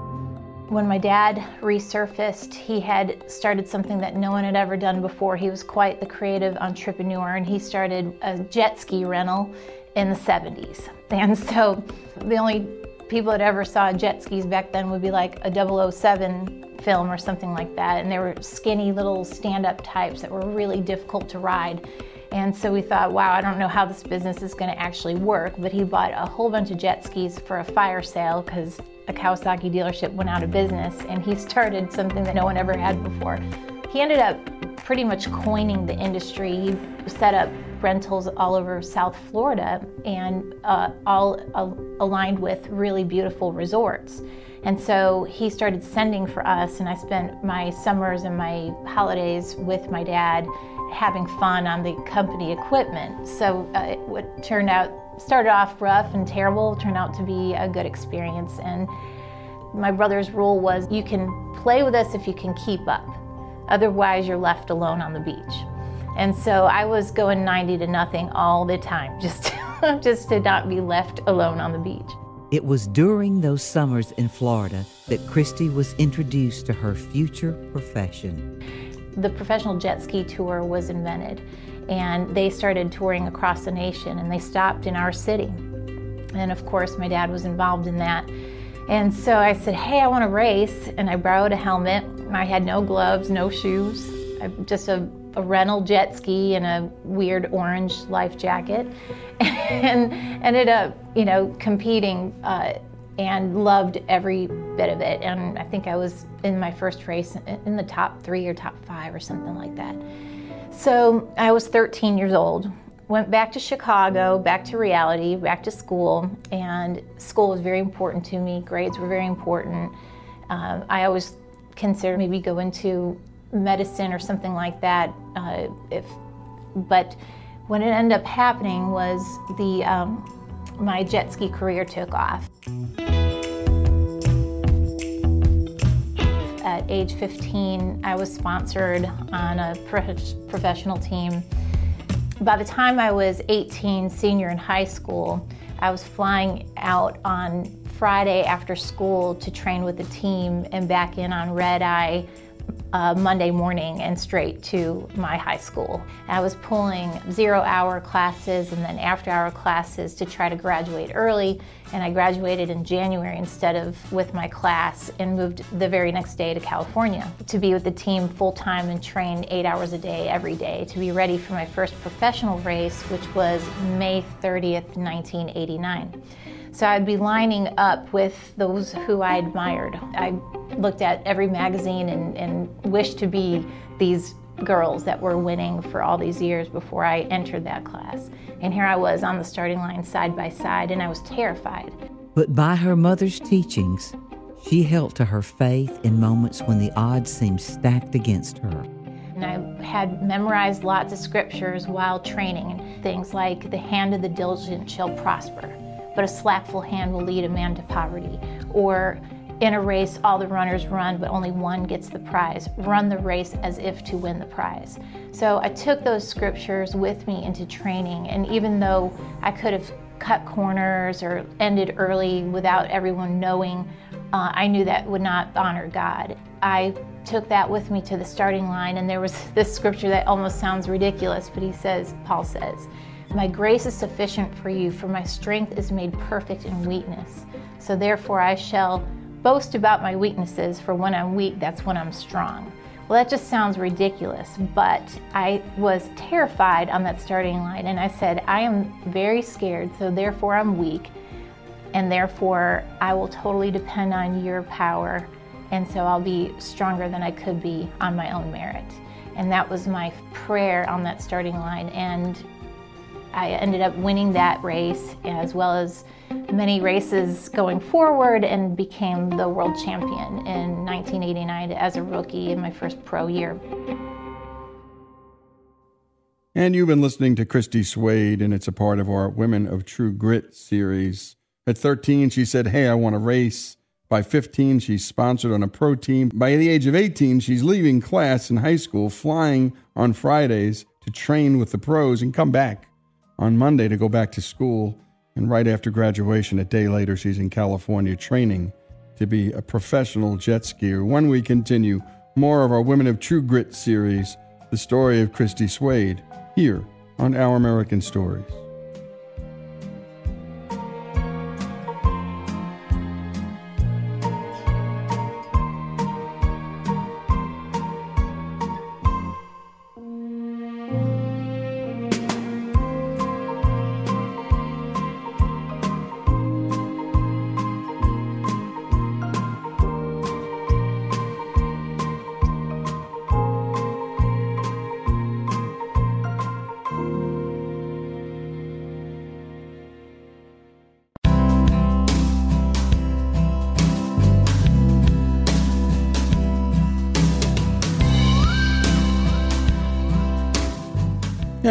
When my dad resurfaced, he had started something that no one had ever done before. He was quite the creative entrepreneur, and he started a jet ski rental in the 70s. And so the only people that ever saw jet skis back then would be like a 007 film or something like that. And they were skinny little stand up types that were really difficult to ride. And so we thought, wow, I don't know how this business is going to actually work. But he bought a whole bunch of jet skis for a fire sale because a Kawasaki dealership went out of business and he started something that no one ever had before. He ended up pretty much coining the industry. He set up rentals all over South Florida and uh, all uh, aligned with really beautiful resorts. And so he started sending for us, and I spent my summers and my holidays with my dad having fun on the company equipment. So uh, it turned out started off rough and terrible, turned out to be a good experience. And my brother's rule was you can play with us if you can keep up. Otherwise, you're left alone on the beach. And so I was going 90 to nothing all the time, just, just to not be left alone on the beach. It was during those summers in Florida that Christy was introduced to her future profession. The professional jet ski tour was invented and they started touring across the nation and they stopped in our city. And of course, my dad was involved in that. And so I said, Hey, I want to race. And I borrowed a helmet. I had no gloves, no shoes, just a, a rental jet ski and a weird orange life jacket. and ended up, you know, competing uh, and loved every bit of it. And I think I was in my first race in the top three or top five or something like that. So I was 13 years old went back to Chicago, back to reality, back to school, and school was very important to me. Grades were very important. Um, I always considered maybe go into medicine or something like that. Uh, if, but what it ended up happening was the um, my jet ski career took off. At age 15, I was sponsored on a professional team by the time I was 18, senior in high school, I was flying out on Friday after school to train with the team and back in on red eye uh, Monday morning and straight to my high school. I was pulling zero hour classes and then after hour classes to try to graduate early, and I graduated in January instead of with my class and moved the very next day to California to be with the team full time and train eight hours a day every day to be ready for my first professional race, which was May 30th, 1989. So I'd be lining up with those who I admired. I looked at every magazine and, and wished to be these girls that were winning for all these years before I entered that class. And here I was on the starting line side by side, and I was terrified. But by her mother's teachings, she held to her faith in moments when the odds seemed stacked against her. And I had memorized lots of scriptures while training, things like, the hand of the diligent shall prosper but a slackful hand will lead a man to poverty. Or in a race, all the runners run, but only one gets the prize. Run the race as if to win the prize. So I took those scriptures with me into training, and even though I could have cut corners or ended early without everyone knowing, uh, I knew that would not honor God. I took that with me to the starting line, and there was this scripture that almost sounds ridiculous, but he says, Paul says, my grace is sufficient for you, for my strength is made perfect in weakness. So therefore I shall boast about my weaknesses, for when I'm weak, that's when I'm strong. Well, that just sounds ridiculous, but I was terrified on that starting line, and I said, I am very scared, so therefore I'm weak, and therefore I will totally depend on your power, and so I'll be stronger than I could be on my own merit. And that was my prayer on that starting line, and I ended up winning that race as well as many races going forward and became the world champion in 1989 as a rookie in my first pro year. And you've been listening to Christy Swade, and it's a part of our Women of True Grit series. At 13, she said, Hey, I want to race. By 15, she's sponsored on a pro team. By the age of 18, she's leaving class in high school, flying on Fridays to train with the pros and come back on Monday to go back to school. And right after graduation, a day later, she's in California training to be a professional jet skier. When we continue more of our Women of True Grit series, the story of Christy Swade, here on Our American Stories.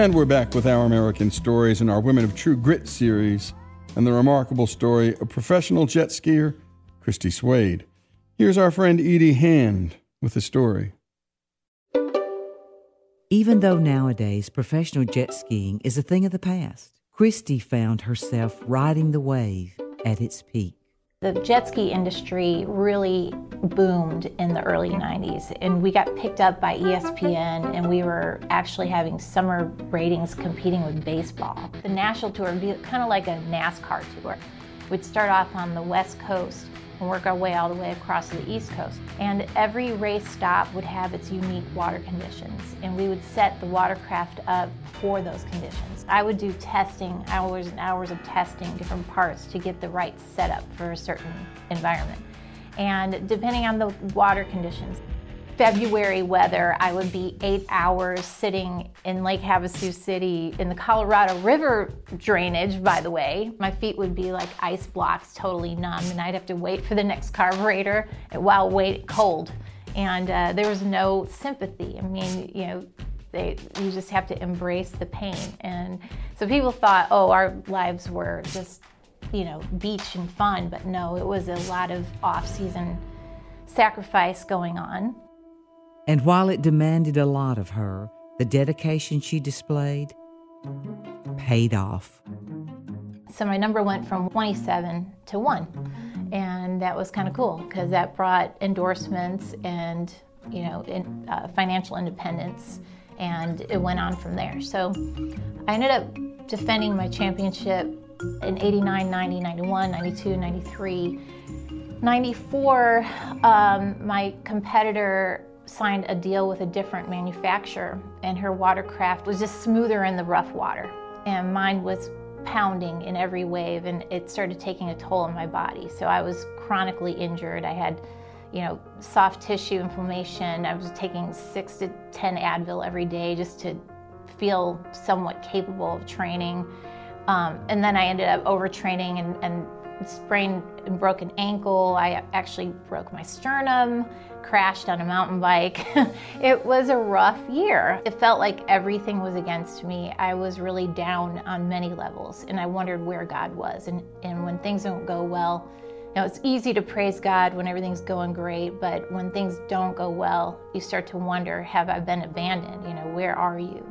And we're back with Our American Stories and our Women of True Grit series and the remarkable story of professional jet skier Christy Swade. Here's our friend Edie Hand with the story. Even though nowadays professional jet skiing is a thing of the past, Christy found herself riding the wave at its peak. The jet ski industry really boomed in the early 90s, and we got picked up by ESPN, and we were actually having summer ratings competing with baseball. The national tour would be kind of like a NASCAR tour. We'd start off on the West Coast and work our way all the way across the East Coast. And every race stop would have its unique water conditions, and we would set the watercraft up for those conditions. I would do testing, hours and hours of testing different parts to get the right setup for a certain environment. And depending on the water conditions, February weather, I would be eight hours sitting in Lake Havasu City in the Colorado River drainage, by the way. My feet would be like ice blocks, totally numb, and I'd have to wait for the next carburetor while wait cold. And uh, there was no sympathy. I mean, you know, they, you just have to embrace the pain. And so people thought, oh, our lives were just, you know, beach and fun, but no, it was a lot of off-season sacrifice going on. And while it demanded a lot of her, the dedication she displayed paid off. So my number went from 27 to 1. And that was kind of cool because that brought endorsements and, you know, in, uh, financial independence and it went on from there. So I ended up defending my championship in 89, 90, 91, 92, 93. 94, um, my competitor signed a deal with a different manufacturer, and her watercraft was just smoother in the rough water. And mine was pounding in every wave, and it started taking a toll on my body. So I was chronically injured. I had you know, soft tissue inflammation. I was taking six to 10 Advil every day just to feel somewhat capable of training. Um, and then I ended up overtraining and, and sprained and broke an ankle. I actually broke my sternum, crashed on a mountain bike. it was a rough year. It felt like everything was against me. I was really down on many levels and I wondered where God was. And, and when things don't go well, you know, it's easy to praise God when everything's going great, but when things don't go well, you start to wonder have I been abandoned? You know, where are you?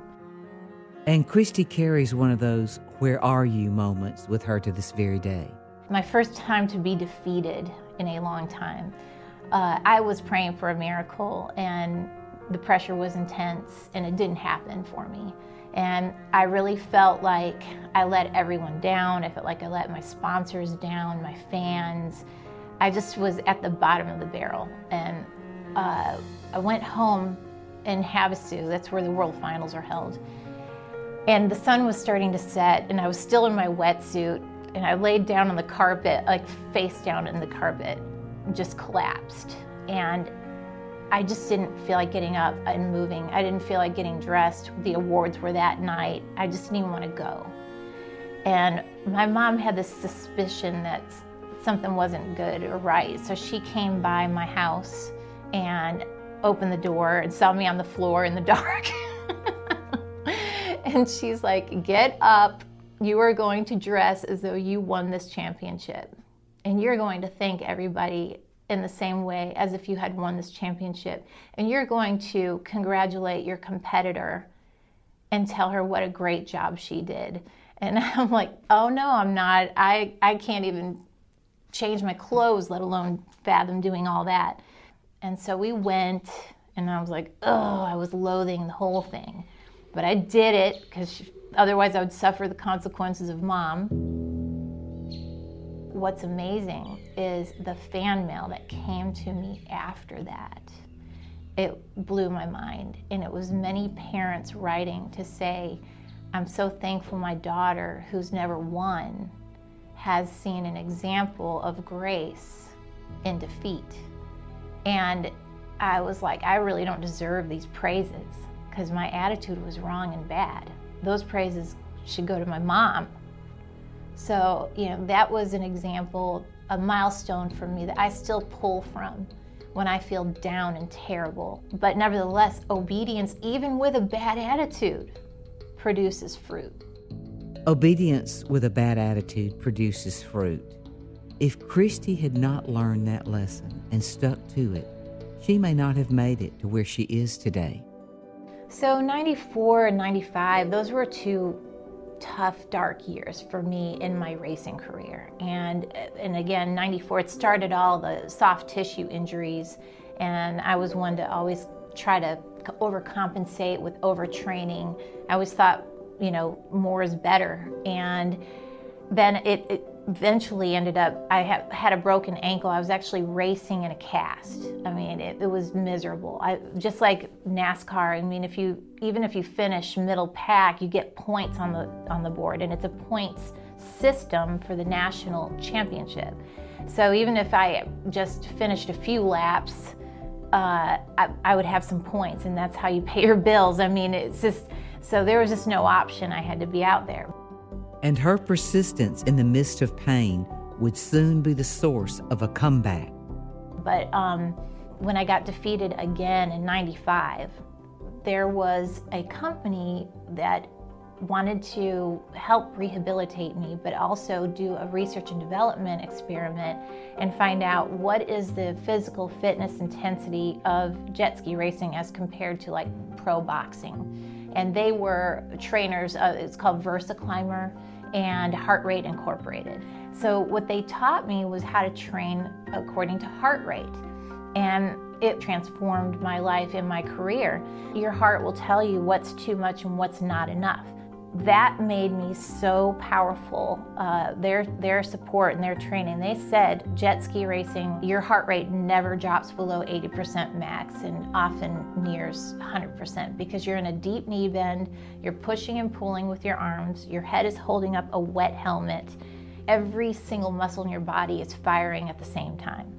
And Christy carries one of those where are you moments with her to this very day. My first time to be defeated in a long time. Uh, I was praying for a miracle, and the pressure was intense, and it didn't happen for me. And I really felt like I let everyone down. I felt like I let my sponsors down, my fans. I just was at the bottom of the barrel. And uh, I went home in Havasu, that's where the World Finals are held. And the sun was starting to set, and I was still in my wetsuit. And I laid down on the carpet, like face down in the carpet, just collapsed. And I just didn't feel like getting up and moving. I didn't feel like getting dressed. The awards were that night. I just didn't even want to go. And my mom had this suspicion that something wasn't good or right. So she came by my house and opened the door and saw me on the floor in the dark. and she's like, Get up. You are going to dress as though you won this championship. And you're going to thank everybody in the same way as if you had won this championship. And you're going to congratulate your competitor and tell her what a great job she did. And I'm like, oh no, I'm not. I, I can't even change my clothes, let alone fathom doing all that. And so we went, and I was like, oh, I was loathing the whole thing. But I did it because otherwise I would suffer the consequences of mom what's amazing is the fan mail that came to me after that. It blew my mind. And it was many parents writing to say, I'm so thankful my daughter, who's never won, has seen an example of grace in defeat. And I was like, I really don't deserve these praises because my attitude was wrong and bad. Those praises should go to my mom so, you know, that was an example, a milestone for me that I still pull from when I feel down and terrible. But nevertheless, obedience, even with a bad attitude, produces fruit. Obedience with a bad attitude produces fruit. If Christy had not learned that lesson and stuck to it, she may not have made it to where she is today. So, 94 and 95, those were two tough, dark years for me in my racing career. And, and again, 94, it started all the soft tissue injuries, and I was one to always try to overcompensate with overtraining. I always thought, you know, more is better. And then it, it eventually ended up i had a broken ankle i was actually racing in a cast i mean it, it, was miserable I, just like nascar i mean if you even if you finish middle pack you get points on the on the board and it's a points system for the national championship so even if i just finished a few laps uh, I, I would have some points, and that's how you pay your bills. I mean, it's just so there was just no option. I had to be out there. And her persistence in the midst of pain would soon be the source of a comeback. But um, when I got defeated again in 95, there was a company that wanted to help rehabilitate me, but also do a research and development experiment and find out what is the physical fitness intensity of jet ski racing as compared to like pro boxing. And they were trainers, uh, it's called VersaClimber and Heart Rate Incorporated. So, what they taught me was how to train according to heart rate. And it transformed my life and my career. Your heart will tell you what's too much and what's not enough that made me so powerful. Uh, their their support and their training. They said jet ski racing, your heart rate never drops below 80% max and often nears 100% because you're in a deep knee bend. You're pushing and pulling with your arms. Your head is holding up a wet helmet. Every single muscle in your body is firing at the same time.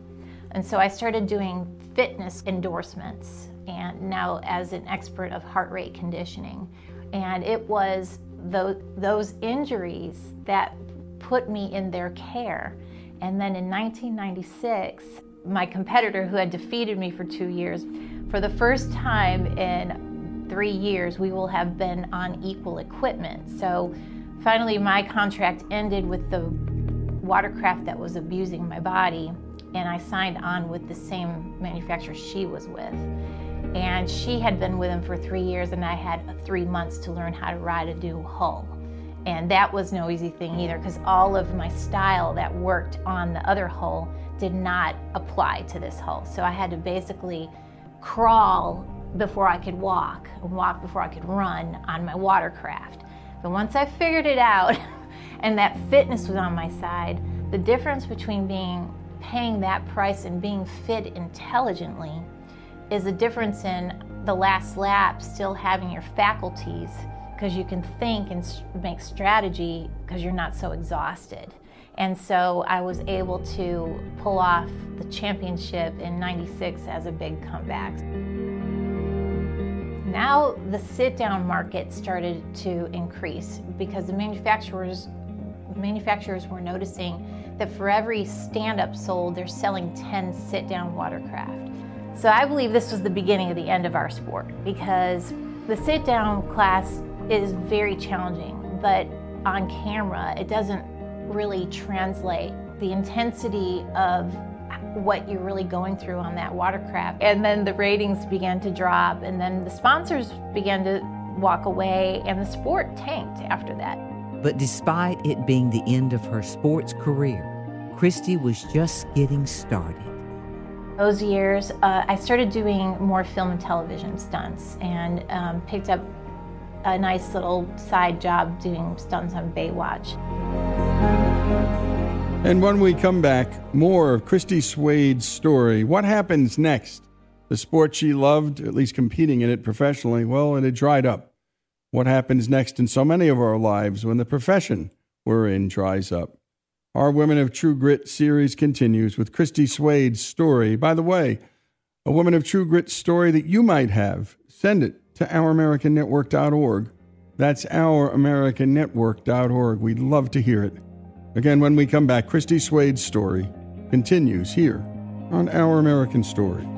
And so I started doing fitness endorsements and now as an expert of heart rate conditioning and it was those, those injuries that put me in their care. And then in 1996, my competitor who had defeated me for two years, for the first time in three years, we will have been on equal equipment. So finally, my contract ended with the watercraft that was abusing my body, and I signed on with the same manufacturer she was with. And she had been with him for three years, and I had three months to learn how to ride a new hull. And that was no easy thing either, because all of my style that worked on the other hull did not apply to this hull. So I had to basically crawl before I could walk, and walk before I could run on my watercraft. But once I figured it out, and that fitness was on my side, the difference between being paying that price and being fit intelligently is a difference in the last lap still having your faculties because you can think and make strategy because you're not so exhausted. And so I was able to pull off the championship in 96 as a big comeback. Now the sit down market started to increase because the manufacturers manufacturers were noticing that for every stand up sold, they're selling 10 sit down watercraft. So I believe this was the beginning of the end of our sport because the sit down class is very challenging, but on camera, it doesn't really translate the intensity of what you're really going through on that watercraft. And then the ratings began to drop, and then the sponsors began to walk away, and the sport tanked after that. But despite it being the end of her sports career, Christy was just getting started. Those years, uh, I started doing more film and television stunts and um, picked up a nice little side job doing stunts on Baywatch. And when we come back, more of Christy Swade's story. What happens next? The sport she loved, at least competing in it professionally, well, it had dried up. What happens next in so many of our lives when the profession we're in dries up? Our Women of True Grit series continues with Christy Swade's story. By the way, a Woman of True Grit story that you might have, send it to ouramericannetwork.org. That's ouramericannetwork.org. We'd love to hear it. Again, when we come back, Christy Swade's story continues here on Our American Story.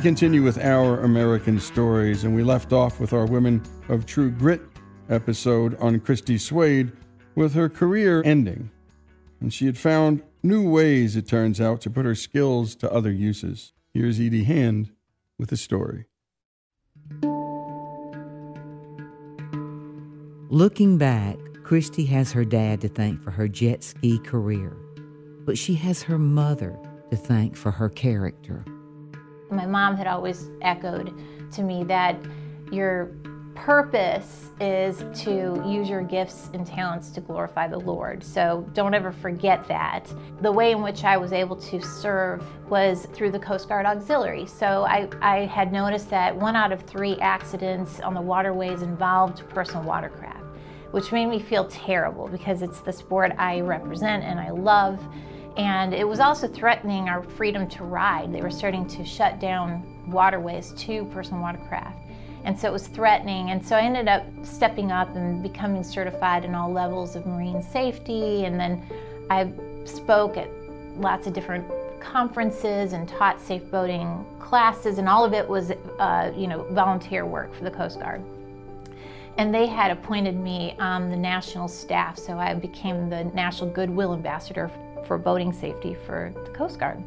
We continue with our American stories, and we left off with our Women of True Grit episode on Christy Swaid with her career ending. And she had found new ways, it turns out, to put her skills to other uses. Here's Edie Hand with a story. Looking back, Christy has her dad to thank for her jet ski career, but she has her mother to thank for her character. My mom had always echoed to me that your purpose is to use your gifts and talents to glorify the Lord. So don't ever forget that. The way in which I was able to serve was through the Coast Guard Auxiliary. So I, I had noticed that one out of three accidents on the waterways involved personal watercraft, which made me feel terrible because it's the sport I represent and I love. And it was also threatening our freedom to ride. They were starting to shut down waterways to personal watercraft. And so it was threatening. And so I ended up stepping up and becoming certified in all levels of marine safety. And then I spoke at lots of different conferences and taught safe boating classes. And all of it was, uh, you know, volunteer work for the Coast Guard. And they had appointed me on the national staff. So I became the National Goodwill Ambassador for boating safety for the Coast Guard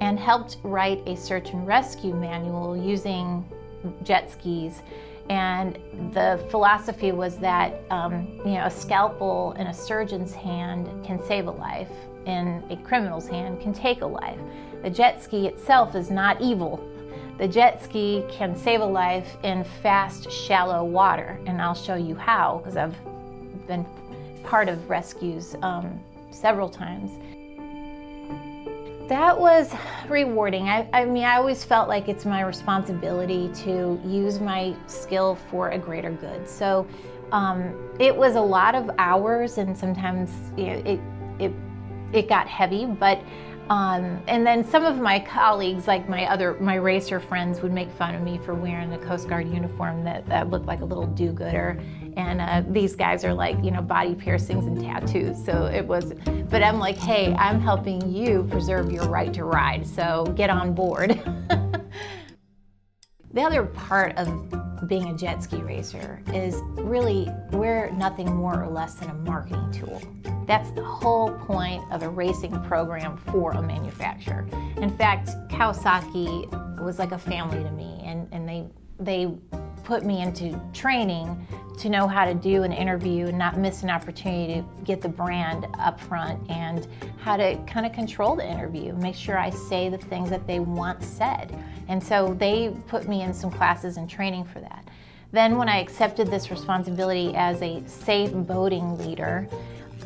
and helped write a search and rescue manual using jet skis. And the philosophy was that um, you know a scalpel in a surgeon's hand can save a life, and a criminal's hand can take a life. The jet ski itself is not evil. The jet ski can save a life in fast, shallow water, and I'll show you how because I've been part of rescues um, several times. That was rewarding. I, I, mean, I always felt like it's my responsibility to use my skill for a greater good. So um, it was a lot of hours, and sometimes you know, it it it got heavy. But um, and then some of my colleagues, like my other my racer friends, would make fun of me for wearing a Coast Guard uniform that, that looked like a little do-gooder. And uh, these guys are like, you know, body piercings and tattoos. So it was, but I'm like, hey, I'm helping you preserve your right to ride. So get on board. the other part of being a jet ski racer is really we're nothing more or less than a marketing tool. That's the whole point of a racing program for a manufacturer. In fact, Kawasaki was like a family to me, and, and they they put me into training to know how to do an interview and not miss an opportunity to get the brand up front and how to kind of control the interview, make sure I say the things that they want said. And so they put me in some classes and training for that. Then, when I accepted this responsibility as a safe boating leader,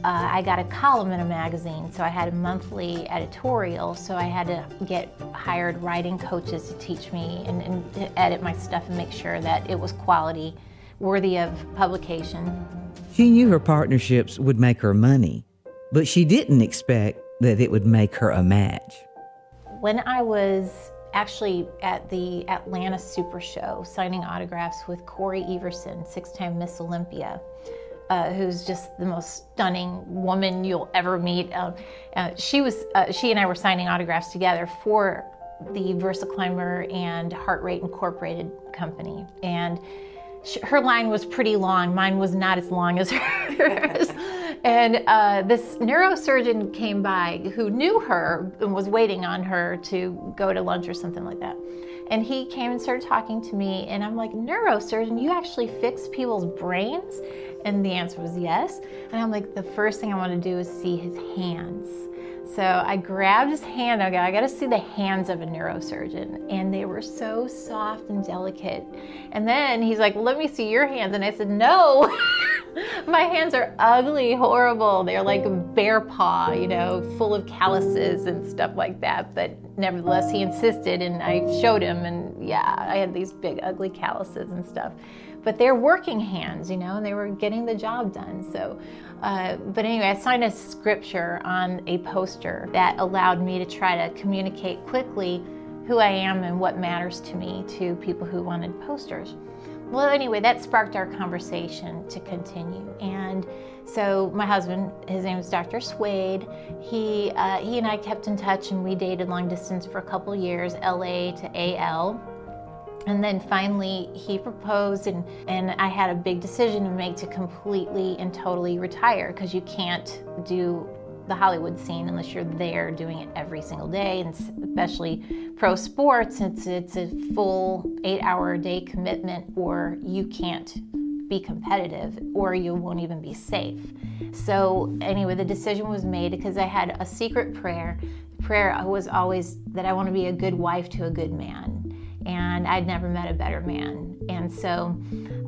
uh, I got a column in a magazine, so I had a monthly editorial. So I had to get hired writing coaches to teach me and, and to edit my stuff and make sure that it was quality, worthy of publication. She knew her partnerships would make her money, but she didn't expect that it would make her a match. When I was actually at the Atlanta Super Show signing autographs with Cory Everson, six time Miss Olympia, uh, who's just the most stunning woman you'll ever meet. Um, uh, she was, uh, she and I were signing autographs together for the VersaClimber and Heart Rate Incorporated company, and she, her line was pretty long. Mine was not as long as hers. and uh, this neurosurgeon came by who knew her and was waiting on her to go to lunch or something like that. And he came and started talking to me, and I'm like, neurosurgeon, you actually fix people's brains? And the answer was yes. And I'm like, the first thing I want to do is see his hands. So I grabbed his hand. I I got to see the hands of a neurosurgeon. And they were so soft and delicate. And then he's like, Let me see your hands. And I said, No, my hands are ugly, horrible. They're like bear paw, you know, full of calluses and stuff like that. But nevertheless, he insisted. And I showed him. And yeah, I had these big, ugly calluses and stuff but they're working hands, you know, and they were getting the job done. So, uh, but anyway, I signed a scripture on a poster that allowed me to try to communicate quickly who I am and what matters to me to people who wanted posters. well, anyway, that sparked our conversation to continue. And so my husband, his name is Dr. Swaid. He uh, he and I kept in touch, and we dated long distance for a couple years, LA to AL. And then finally, he proposed, and, and I had a big decision to make to completely and totally retire because you can't do the Hollywood scene unless you're there doing it every single day, and especially pro sports. It's it's a full eight-hour a day commitment, or you can't be competitive, or you won't even be safe. So anyway, the decision was made because I had a secret prayer. The prayer uh, was always that I want to be a good wife to a good man, and I'd never met a better man, and so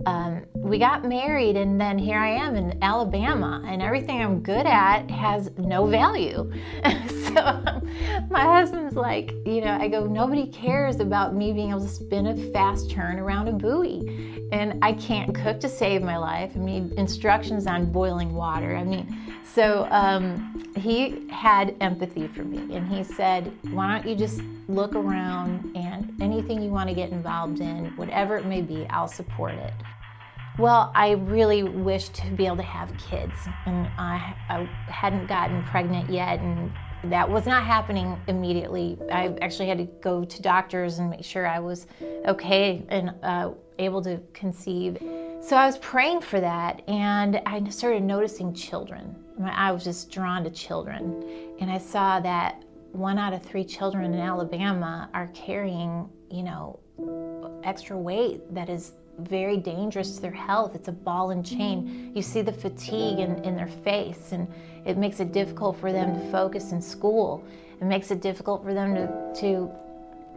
um, we got married, and then here I am in Alabama, and everything I'm good at has no value. so my husband's like, you know, I go, nobody cares about me being able to spin a fast turn around a buoy, and I can't cook to save my life. I mean, instructions on boiling water. I mean, so um, he had empathy for me, and he said, why don't you just look around and anything you want to get involved in, whatever it may be, I'll support it. Well, I really wish to be able to have kids, and I, I, hadn't gotten pregnant yet, and that was not happening immediately. I actually had to go to doctors and make sure I was okay and uh, able to conceive. So I was praying for that, and I started noticing children. I was just drawn to children, and I saw that one out of three children in Alabama are carrying, you know, extra weight that is very dangerous to their health. It's a ball and chain. You see the fatigue in, in their face, and it makes it difficult for them to focus in school. It makes it difficult for them to, to,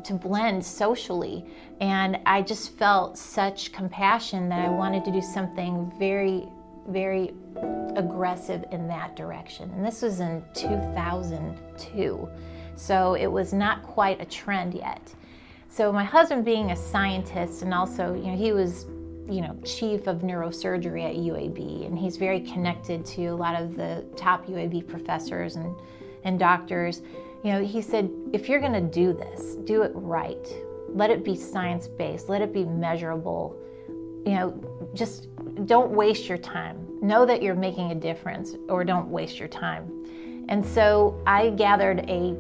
to blend socially. And I just felt such compassion that I wanted to do something very, very aggressive in that direction. And this was in 2002. So it was not quite a trend yet. So my husband being a scientist and also, you know, he was, you know, chief of neurosurgery at UAB and he's very connected to a lot of the top UAB professors and, and doctors. You know, he said, if you're going to do this, do it right. Let it be science based, let it be measurable. You know, just don't waste your time. Know that you're making a difference or don't waste your time. And so I gathered a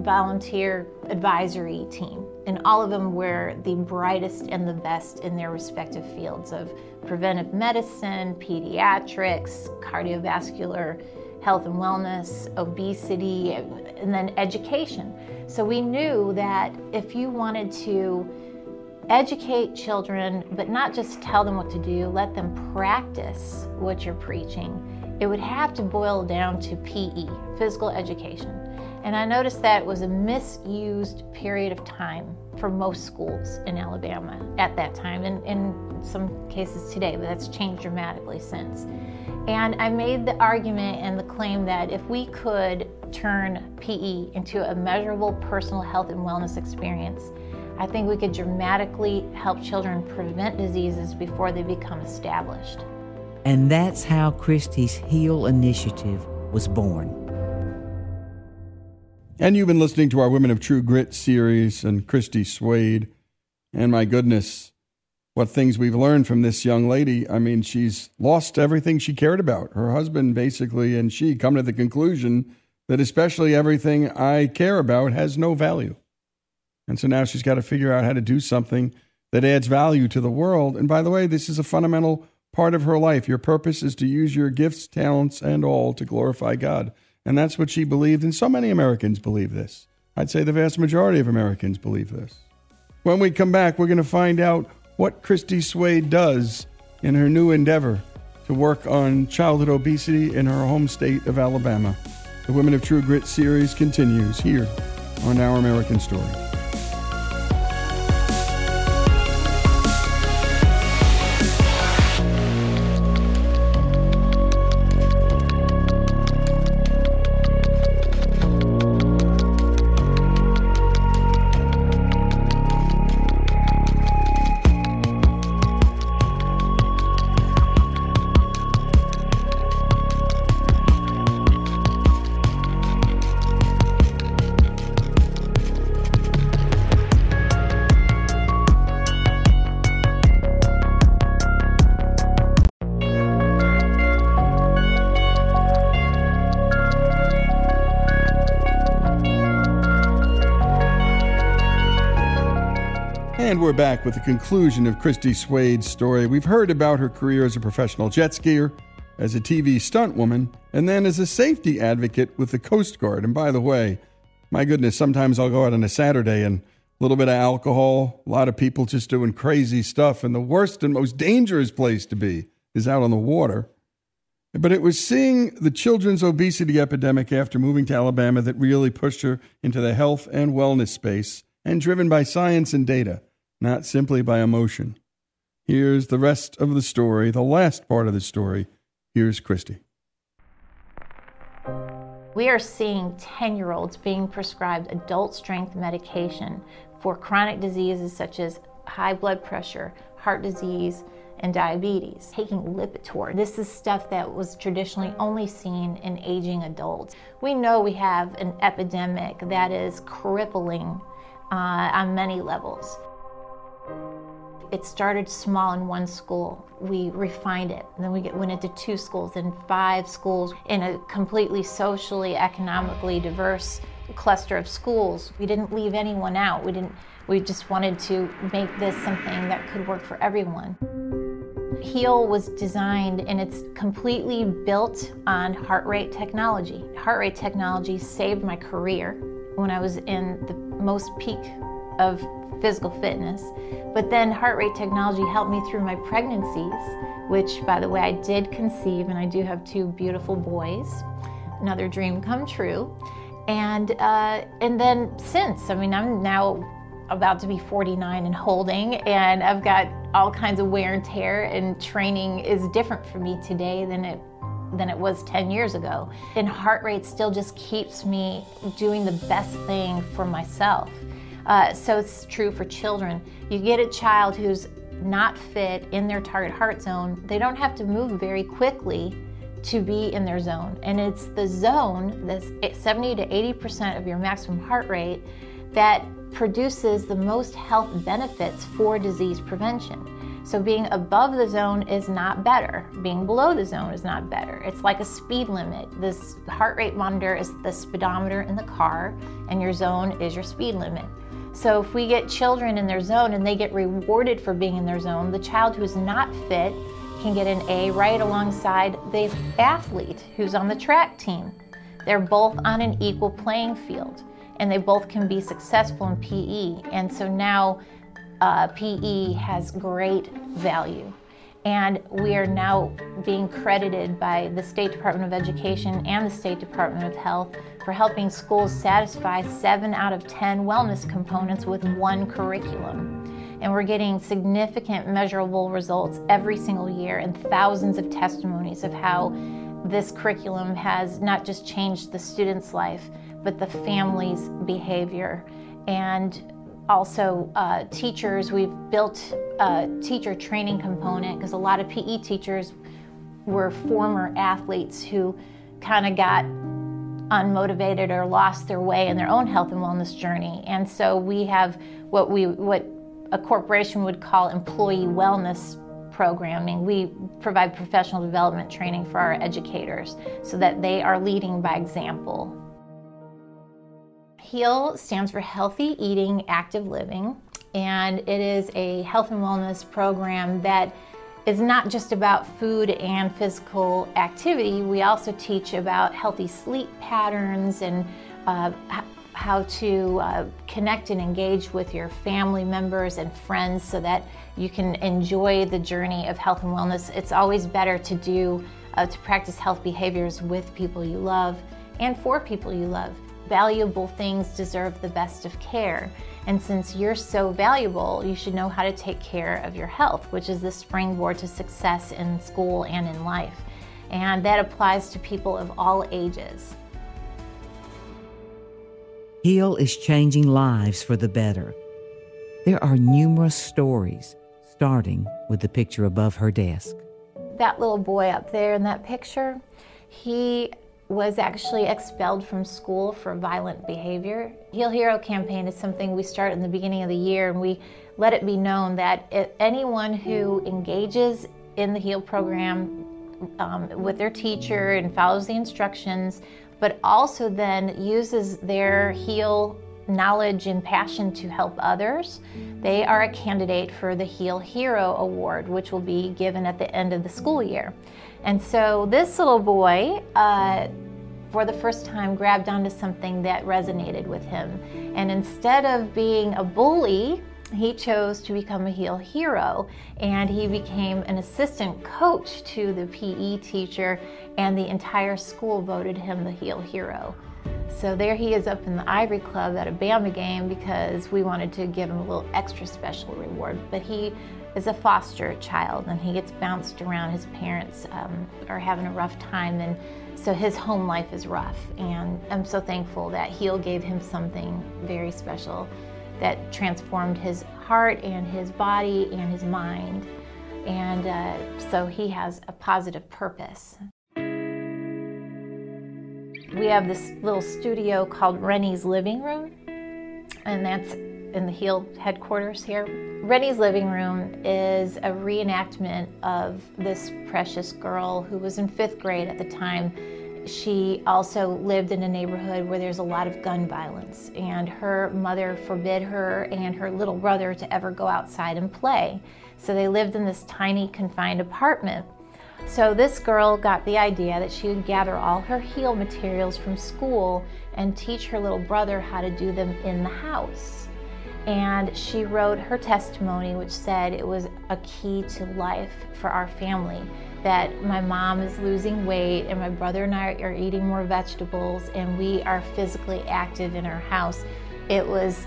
volunteer advisory team and all of them were the brightest and the best in their respective fields of preventive medicine, pediatrics, cardiovascular health and wellness, obesity, and then education. So we knew that if you wanted to educate children, but not just tell them what to do, let them practice what you're preaching, it would have to boil down to PE, physical education. And I noticed that it was a misused period of time for most schools in Alabama at that time, and in some cases today, but that's changed dramatically since. And I made the argument and the claim that if we could turn PE into a measurable personal health and wellness experience, I think we could dramatically help children prevent diseases before they become established. And that's how Christy's Heal Initiative was born. And you've been listening to our Women of True Grit series and Christy Swaid. And my goodness, what things we've learned from this young lady. I mean, she's lost everything she cared about. Her husband, basically, and she come to the conclusion that especially everything I care about has no value. And so now she's got to figure out how to do something that adds value to the world. And by the way, this is a fundamental part of her life. Your purpose is to use your gifts, talents, and all to glorify God. And that's what she believed, and so many Americans believe this. I'd say the vast majority of Americans believe this. When we come back, we're going to find out what Christy Swaid does in her new endeavor to work on childhood obesity in her home state of Alabama. The Women of True Grit series continues here on Our American Story. With the conclusion of Christy Swaid's story. We've heard about her career as a professional jet skier, as a TV stunt woman, and then as a safety advocate with the Coast Guard. And by the way, my goodness, sometimes I'll go out on a Saturday and a little bit of alcohol, a lot of people just doing crazy stuff, and the worst and most dangerous place to be is out on the water. But it was seeing the children's obesity epidemic after moving to Alabama that really pushed her into the health and wellness space and driven by science and data, not simply by emotion. Here's the rest of the story, the last part of the story. Here's Christy. We are seeing 10 year olds being prescribed adult strength medication for chronic diseases such as high blood pressure, heart disease, and diabetes, taking Lipitor. This is stuff that was traditionally only seen in aging adults. We know we have an epidemic that is crippling uh, on many levels. It started small in one school. We refined it. And then we get, went into two schools and five schools in a completely socially, economically diverse cluster of schools. We didn't leave anyone out. We didn't we just wanted to make this something that could work for everyone. Heal was designed and it's completely built on heart rate technology. Heart rate technology saved my career when I was in the most peak of physical fitness. But then heart rate technology helped me through my pregnancies, which, by the way, I did conceive, and I do have two beautiful boys. Another dream come true. And uh, and then since, I mean, I'm now about to be 49 and holding, and I've got all kinds of wear and tear, and training is different for me today than it than it was 10 years ago. And heart rate still just keeps me doing the best thing for myself. Uh, so it's true for children. You get a child who's not fit in their target heart zone, they don't have to move very quickly to be in their zone. And it's the zone that's 70 to 80% of your maximum heart rate that produces the most health benefits for disease prevention. So being above the zone is not better. Being below the zone is not better. It's like a speed limit. This heart rate monitor is the speedometer in the car, and your zone is your speed limit. So if we get children in their zone and they get rewarded for being in their zone, the child who's not fit can get an A right alongside the athlete who's on the track team. They're both on an equal playing field and they both can be successful in PE. And so now uh, PE has great value. And we are now being credited by the State Department of Education and the State Department of Health for helping schools satisfy seven out of 10 wellness components with one curriculum. And we're getting significant measurable results every single year and thousands of testimonies of how this curriculum has not just changed the student's life, but the family's behavior. And also, uh, teachers, we've built a teacher training component because a lot of PE teachers were former athletes who kind of got unmotivated or lost their way in their own health and wellness journey. And so we have what we what a corporation would call employee wellness programming. We provide professional development training for our educators so that they are leading by example. HEAL stands for Healthy Eating, Active Living, and it is a health and wellness program that is not just about food and physical activity. We also teach about healthy sleep patterns and uh, how to uh, connect and engage with your family members and friends so that you can enjoy the journey of health and wellness. It's always better to do uh, to practice health behaviors with people you love and for people you love valuable things deserve the best of care. And since you're so valuable, you should know how to take care of your health, which is the springboard to success in school and in life. And that applies to people of all ages. Heal is changing lives for the better. There are numerous stories, starting with the picture above her desk. That little boy up there in that picture, he was actually expelled from school for violent behavior. Heal Hero campaign is something we start in the beginning of the year, and we let it be known that anyone who engages in the Heal program um, with their teacher and follows the instructions, but also then uses their Heal knowledge and passion to help others, they are a candidate for the Heal Hero Award, which will be given at the end of the school year. And so this little boy, uh, for the first time, grabbed onto something that resonated with him. And instead of being a bully, he chose to become a Heal Hero and he became an assistant coach to the PE teacher, and the entire school voted him the Heal Hero. So there he is up in the Ivory Club at a Bama game because we wanted to give him a little extra special reward. But he is a foster child and he gets bounced around. His parents um, are having a rough time, and so his home life is rough. And I'm so thankful that Heal gave him something very special that transformed his heart and his body and his mind. And uh, so he has a positive purpose. We have this little studio called Rennie's Living Room, and that's in the Heal headquarters here. Rennie's Living Room is a reenactment of this precious girl who was in fifth grade at the time. She also lived in a neighborhood where there's a lot of gun violence, and her mother forbid her and her little brother to ever go outside and play. So they lived in this tiny, confined apartment. So this girl got the idea that she would gather all her Heal materials from school and teach her little brother how to do them in the house. And she wrote her testimony, which said it was a key to life for our family. That my mom is losing weight, and my brother and I are eating more vegetables, and we are physically active in our house. It was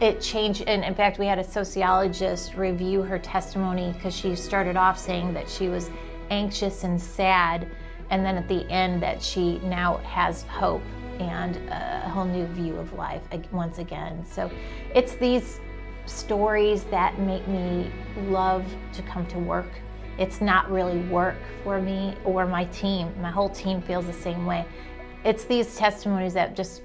it changed and in fact we had a sociologist review her testimony because she started off saying that she was anxious and sad, and then at the end that she now has hope and a whole new view of life once again. So it's these stories that make me love to come to work. It's not really work for me or my team. My whole team feels the same way. It's these testimonies that just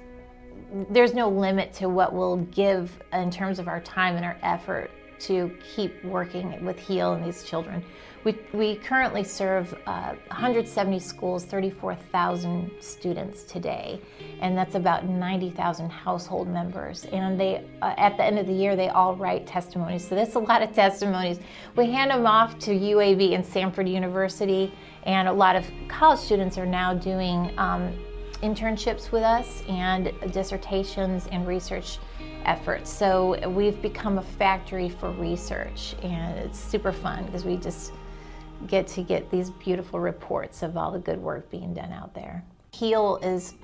there's no limit to what we'll give in terms of our time and our effort to keep working with HEAL and these children. We, we currently serve uh, 170 schools, 34,000 students today, and that's about 90,000 household members. And they, uh, at the end of the year, they all write testimonies. So that's a lot of testimonies. We hand them off to UAB and Samford University, and a lot of college students are now doing um, internships with us and dissertations and research efforts. So we've become a factory for research, and it's super fun because we just get to get these beautiful reports of all the good work being done out there. Heal is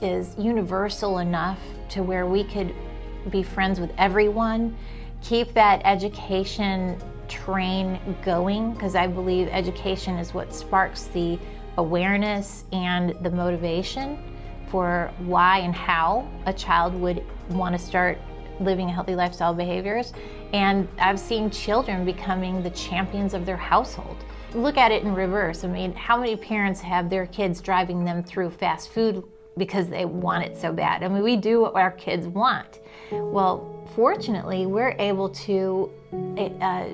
is universal enough to where we could be friends with everyone, keep that education train going because I believe education is what sparks the awareness and the motivation for why and how a child would want to start living healthy lifestyle behaviors. And I've seen children becoming the champions of their household. Look at it in reverse. I mean, how many parents have their kids driving them through fast food because they want it so bad? I mean, we do what our kids want. Well, fortunately, we're able to. Uh,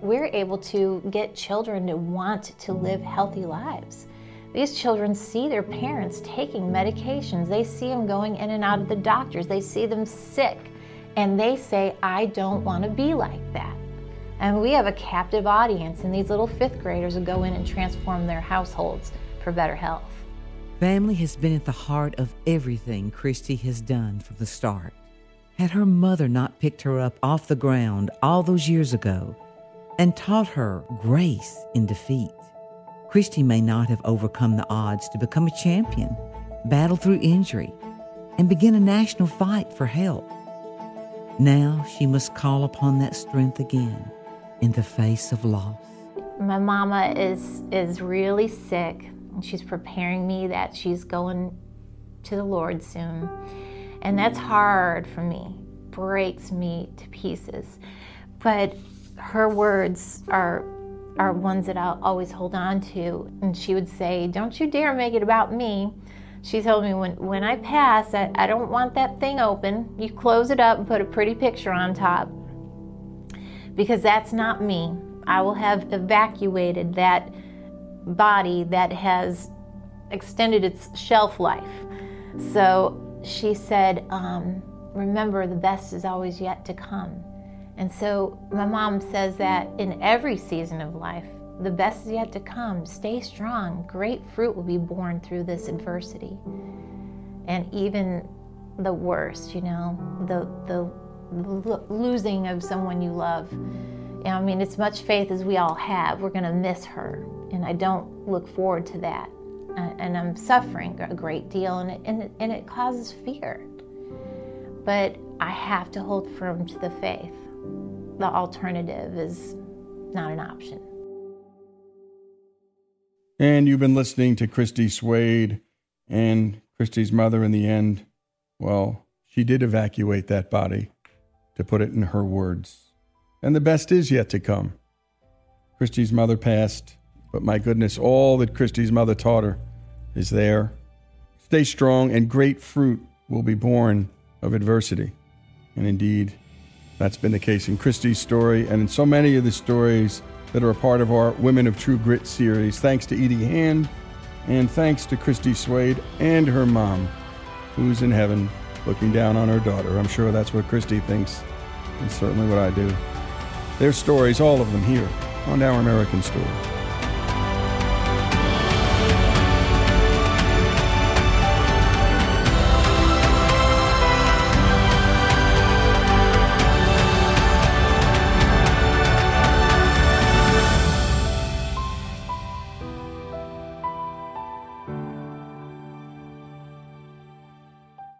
we're able to get children to want to live healthy lives. These children see their parents taking medications. They see them going in and out of the doctors. They see them sick and they say, I don't want to be like that. And we have a captive audience, and these little fifth graders will go in and transform their households for better health. Family has been at the heart of everything Christy has done from the start. Had her mother not picked her up off the ground all those years ago and taught her grace in defeat, Christy may not have overcome the odds to become a champion, battle through injury, and begin a national fight for help. Now she must call upon that strength again in the face of loss. My mama is is really sick and she's preparing me that she's going to the Lord soon. And that's hard for me. Breaks me to pieces. But her words are are ones that I'll always hold on to. And she would say, Don't you dare make it about me she told me when, when I pass, I, I don't want that thing open. You close it up and put a pretty picture on top because that's not me. I will have evacuated that body that has extended its shelf life. So she said, um, remember the best is always yet to come. And so my mom says that in every season of life, the best is yet to come. Stay strong. Great fruit will be born through this adversity. And even the worst, you know, the, the losing of someone you love. I mean, as much faith as we all have, we're going to miss her. And I don't look forward to that. And I'm suffering a great deal, and it, and it, and it causes fear. But I have to hold firm to the faith. The alternative is not an option. And you've been listening to Christy Swaid and Christy's mother in the end. Well, she did evacuate that body, to put it in her words. And the best is yet to come. Christy's mother passed, but my goodness, all that Christy's mother taught her is there. Stay strong, and great fruit will be born of adversity. And indeed, that's been the case in Christy's story and in so many of the stories that are a part of our Women of True Grit series. Thanks to Edie Hand, and thanks to Christy Swaid and her mom, who's in heaven looking down on her daughter. I'm sure that's what Christy thinks, and certainly what I do. Their stories, all of them here on Our American Story.